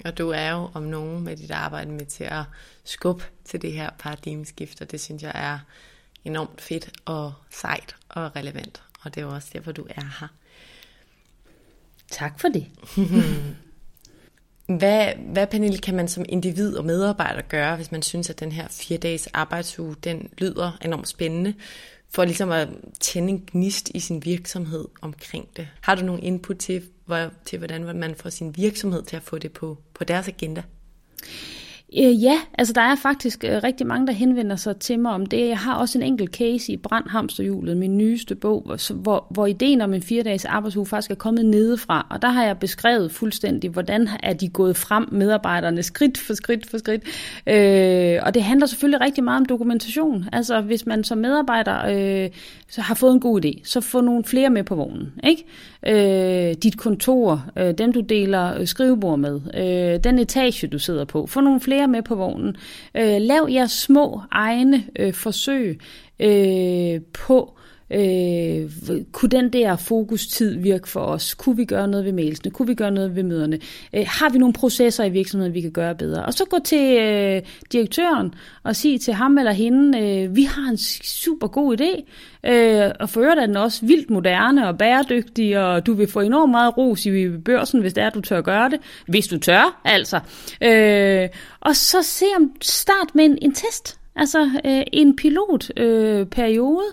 Og du er jo om nogen med dit arbejde med til at skubbe til det her paradigmeskift, og det synes jeg er enormt fedt og sejt og relevant og det er også derfor, du er her. Tak for det. hvad, hvad, Pernille, kan man som individ og medarbejder gøre, hvis man synes, at den her fire dages arbejdsuge, den lyder enormt spændende, for ligesom at tænde en gnist i sin virksomhed omkring det? Har du nogle input til, hvor, til hvordan man får sin virksomhed til at få det på, på deres agenda? Øh, ja, altså der er faktisk øh, rigtig mange, der henvender sig til mig om det. Jeg har også en enkelt case i Brandhamsterhjulet, min nyeste bog, hvor, hvor, hvor ideen om en fire-dages arbejdsuge faktisk er kommet nedefra. Og der har jeg beskrevet fuldstændig, hvordan er de gået frem, medarbejderne, skridt for skridt for skridt. Øh, og det handler selvfølgelig rigtig meget om dokumentation. Altså hvis man som medarbejder øh, så har fået en god idé, så få nogle flere med på vognen. Ikke? Øh, dit kontor, øh, dem du deler øh, skrivebord med, øh, den etage du sidder på, få nogle flere med på vognen. Øh, lav jeres små egne øh, forsøg øh, på Øh, kunne den der fokustid virke for os? Kunne vi gøre noget ved mailsene? Kunne vi gøre noget ved møderne? Øh, har vi nogle processer i virksomheden, vi kan gøre bedre? Og så gå til øh, direktøren og sige til ham eller hende, øh, vi har en super god idé, øh, og for øvrigt er den også vildt moderne og bæredygtig, og du vil få enormt meget ros i børsen, hvis det er, du tør gøre det. Hvis du tør, altså. Øh, og så se om start med en, en test, altså øh, en pilotperiode, øh, periode,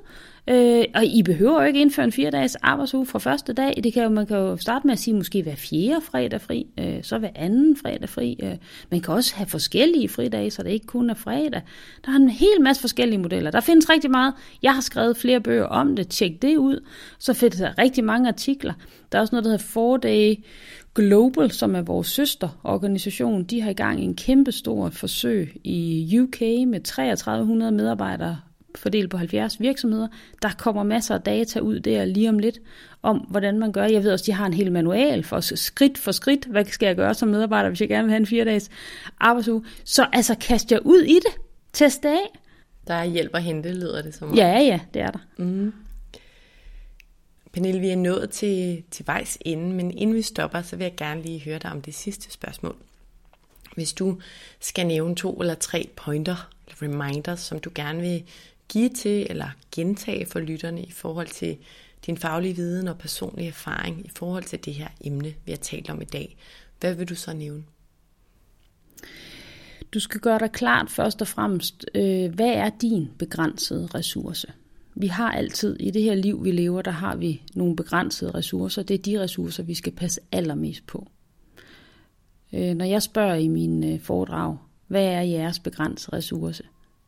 Øh, og I behøver jo ikke indføre en fire dages arbejdsuge fra første dag. Det kan jo, man kan jo starte med at sige måske hver fjerde fredag fri, øh, så hver anden fredag fri. Øh. Man kan også have forskellige fridage, så det ikke kun er fredag. Der er en hel masse forskellige modeller. Der findes rigtig meget. Jeg har skrevet flere bøger om det. Tjek det ud. Så findes der rigtig mange artikler. Der er også noget, der hedder 4 Day Global, som er vores søsterorganisation. De har i gang en kæmpe stor forsøg i UK med 3300 medarbejdere fordelt på 70 virksomheder. Der kommer masser af data ud der lige om lidt, om hvordan man gør. Jeg ved også, de har en hel manual for skridt for skridt, hvad skal jeg gøre som medarbejder, hvis jeg gerne vil have en fire dages arbejdsuge. Så altså, kast jer ud i det. Test det af. Der er hjælp at hente, lyder det som Ja, ja, det er der. Mm. Pernille, vi er nået til, til vejs ende, men inden vi stopper, så vil jeg gerne lige høre dig om det sidste spørgsmål. Hvis du skal nævne to eller tre pointer, eller reminders, som du gerne vil give til eller gentage for lytterne i forhold til din faglige viden og personlige erfaring i forhold til det her emne, vi har talt om i dag. Hvad vil du så nævne? Du skal gøre dig klart først og fremmest, øh, hvad er din begrænsede ressource? Vi har altid, i det her liv vi lever, der har vi nogle begrænsede ressourcer. Det er de ressourcer, vi skal passe allermest på. Øh, når jeg spørger i min øh, foredrag, hvad er jeres begrænsede ressource,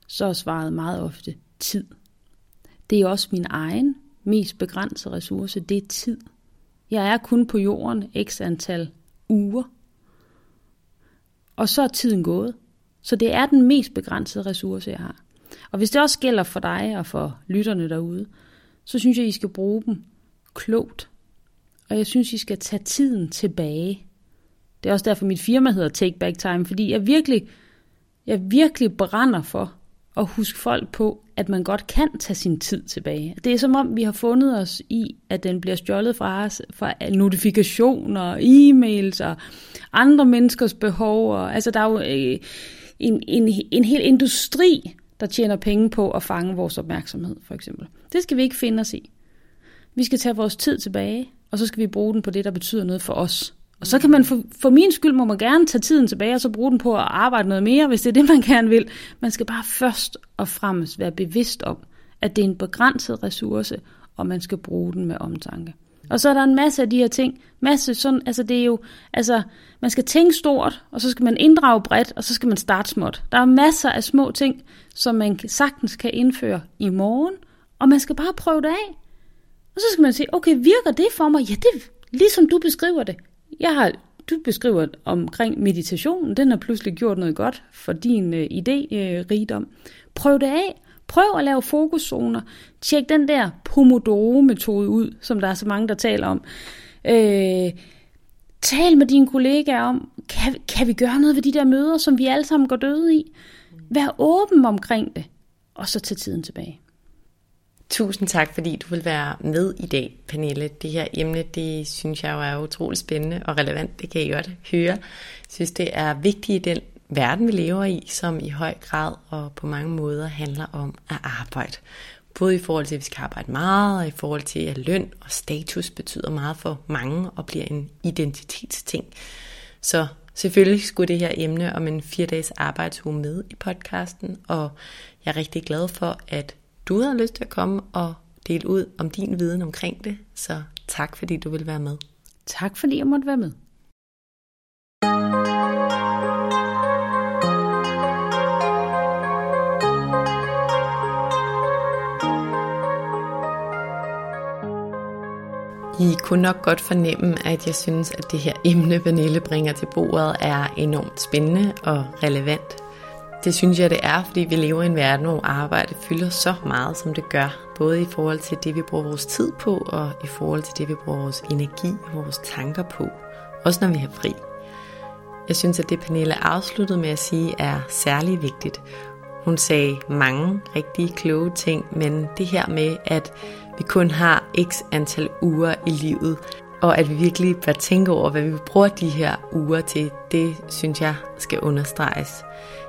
så er svaret meget ofte tid. Det er også min egen mest begrænsede ressource, det er tid. Jeg er kun på jorden x antal uger, og så er tiden gået. Så det er den mest begrænsede ressource, jeg har. Og hvis det også gælder for dig og for lytterne derude, så synes jeg, I skal bruge dem klogt. Og jeg synes, I skal tage tiden tilbage. Det er også derfor, mit firma hedder Take Back Time, fordi jeg virkelig, jeg virkelig brænder for at huske folk på, at man godt kan tage sin tid tilbage. Det er som om, vi har fundet os i, at den bliver stjålet fra os, fra notifikationer, e-mails og andre menneskers behov. Og, altså, der er jo øh, en, en, en hel industri, der tjener penge på at fange vores opmærksomhed, for eksempel. Det skal vi ikke finde os i. Vi skal tage vores tid tilbage, og så skal vi bruge den på det, der betyder noget for os. Og så kan man, for, for min skyld må man gerne tage tiden tilbage, og så bruge den på at arbejde noget mere, hvis det er det, man gerne vil. Man skal bare først og fremmest være bevidst om, at det er en begrænset ressource, og man skal bruge den med omtanke. Og så er der en masse af de her ting. Masse sådan, altså det er jo, altså man skal tænke stort, og så skal man inddrage bredt, og så skal man starte småt. Der er masser af små ting, som man sagtens kan indføre i morgen, og man skal bare prøve det af. Og så skal man sige, okay, virker det for mig? Ja, det er ligesom du beskriver det. Jeg har, du beskriver omkring meditationen, den har pludselig gjort noget godt for din øh, idé-rigdom. Øh, Prøv det af. Prøv at lave fokuszoner. Tjek den der Pomodoro-metode ud, som der er så mange, der taler om. Øh, tal med dine kollegaer om, kan, kan vi gøre noget ved de der møder, som vi alle sammen går døde i? Vær åben omkring det, og så tag tiden tilbage. Tusind tak, fordi du vil være med i dag, Pernille. Det her emne, det synes jeg jo er utrolig spændende og relevant. Det kan I godt høre. Jeg synes, det er vigtigt i den verden, vi lever i, som i høj grad og på mange måder handler om at arbejde. Både i forhold til, at vi skal arbejde meget, og i forhold til, at løn og status betyder meget for mange og bliver en identitetsting. Så selvfølgelig skulle det her emne om en fire dages arbejdsuge med i podcasten, og jeg er rigtig glad for, at du havde lyst til at komme og dele ud om din viden omkring det. Så tak fordi du vil være med. Tak fordi jeg måtte være med. I kunne nok godt fornemme, at jeg synes, at det her emne, Vanille bringer til bordet, er enormt spændende og relevant. Det synes jeg, det er, fordi vi lever i en verden, hvor arbejde fylder så meget, som det gør. Både i forhold til det, vi bruger vores tid på, og i forhold til det, vi bruger vores energi og vores tanker på. Også når vi har fri. Jeg synes, at det Pernille afsluttede med at sige, er særlig vigtigt. Hun sagde mange rigtig kloge ting, men det her med, at vi kun har x antal uger i livet, og at vi virkelig bør tænke over, hvad vi bruger de her uger til, det synes jeg skal understreges.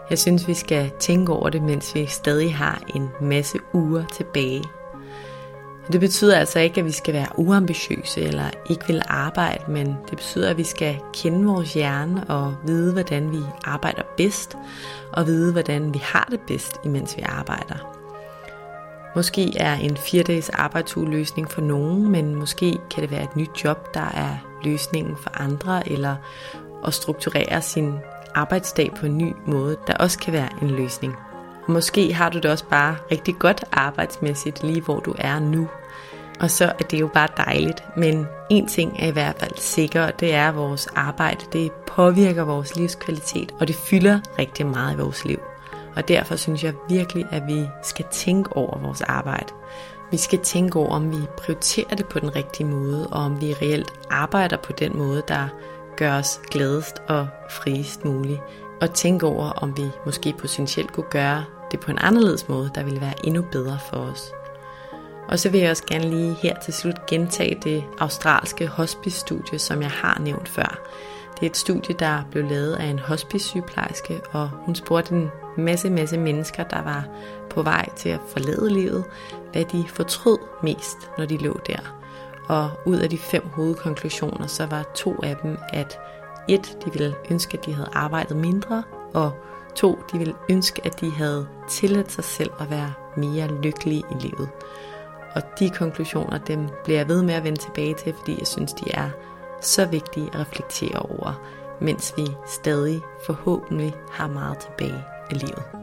Jeg synes, vi skal tænke over det, mens vi stadig har en masse uger tilbage. Det betyder altså ikke, at vi skal være uambitiøse eller ikke vil arbejde, men det betyder, at vi skal kende vores hjerne og vide, hvordan vi arbejder bedst, og vide, hvordan vi har det bedst, imens vi arbejder. Måske er en 4-dages arbejdsuge løsning for nogen, men måske kan det være et nyt job, der er løsningen for andre, eller at strukturere sin arbejdsdag på en ny måde, der også kan være en løsning. Og måske har du det også bare rigtig godt arbejdsmæssigt lige hvor du er nu. Og så er det jo bare dejligt, men en ting er i hvert fald sikker, det er, at vores arbejde det påvirker vores livskvalitet, og det fylder rigtig meget i vores liv. Og derfor synes jeg virkelig, at vi skal tænke over vores arbejde. Vi skal tænke over, om vi prioriterer det på den rigtige måde, og om vi reelt arbejder på den måde, der gøre os gladest og friest muligt. Og tænke over, om vi måske potentielt kunne gøre det på en anderledes måde, der ville være endnu bedre for os. Og så vil jeg også gerne lige her til slut gentage det australske hospice-studie, som jeg har nævnt før. Det er et studie, der blev lavet af en hospice-sygeplejerske, og hun spurgte en masse, masse mennesker, der var på vej til at forlade livet, hvad de fortrød mest, når de lå der. Og ud af de fem hovedkonklusioner, så var to af dem, at et, de ville ønske, at de havde arbejdet mindre, og to, de ville ønske, at de havde tilladt sig selv at være mere lykkelige i livet. Og de konklusioner, dem bliver jeg ved med at vende tilbage til, fordi jeg synes, de er så vigtige at reflektere over mens vi stadig forhåbentlig har meget tilbage af livet.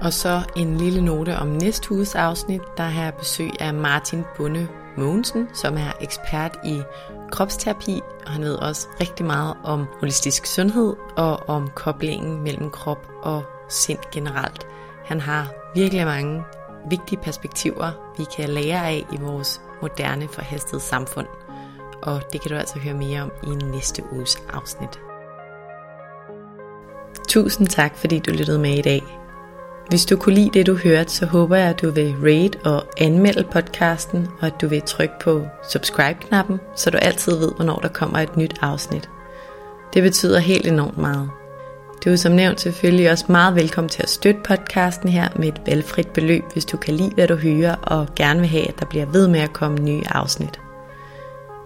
Og så en lille note om næste uges afsnit. Der har jeg besøg af Martin Bunde Mogensen, som er ekspert i kropsterapi, og han ved også rigtig meget om holistisk sundhed og om koblingen mellem krop og sind generelt. Han har virkelig mange vigtige perspektiver, vi kan lære af i vores moderne forhastede samfund. Og det kan du altså høre mere om i næste uges afsnit. Tusind tak, fordi du lyttede med i dag. Hvis du kunne lide det, du hørte, så håber jeg, at du vil rate og anmelde podcasten, og at du vil trykke på subscribe-knappen, så du altid ved, hvornår der kommer et nyt afsnit. Det betyder helt enormt meget. Du er som nævnt selvfølgelig også meget velkommen til at støtte podcasten her med et valgfrit beløb, hvis du kan lide, hvad du hører, og gerne vil have, at der bliver ved med at komme nye afsnit.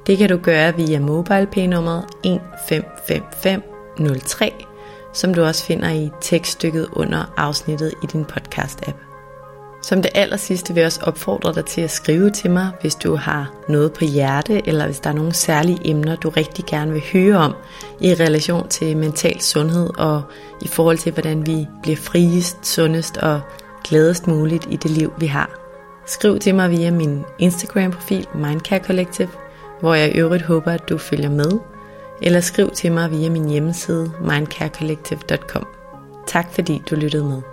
Det kan du gøre via MobilePay-nummeret 155503 som du også finder i tekststykket under afsnittet i din podcast-app. Som det aller sidste vil jeg også opfordre dig til at skrive til mig, hvis du har noget på hjerte, eller hvis der er nogle særlige emner, du rigtig gerne vil høre om i relation til mental sundhed og i forhold til, hvordan vi bliver friest, sundest og gladest muligt i det liv, vi har. Skriv til mig via min Instagram-profil Mindcare Collective, hvor jeg i øvrigt håber, at du følger med – eller skriv til mig via min hjemmeside mindcarecollective.com. Tak fordi du lyttede med.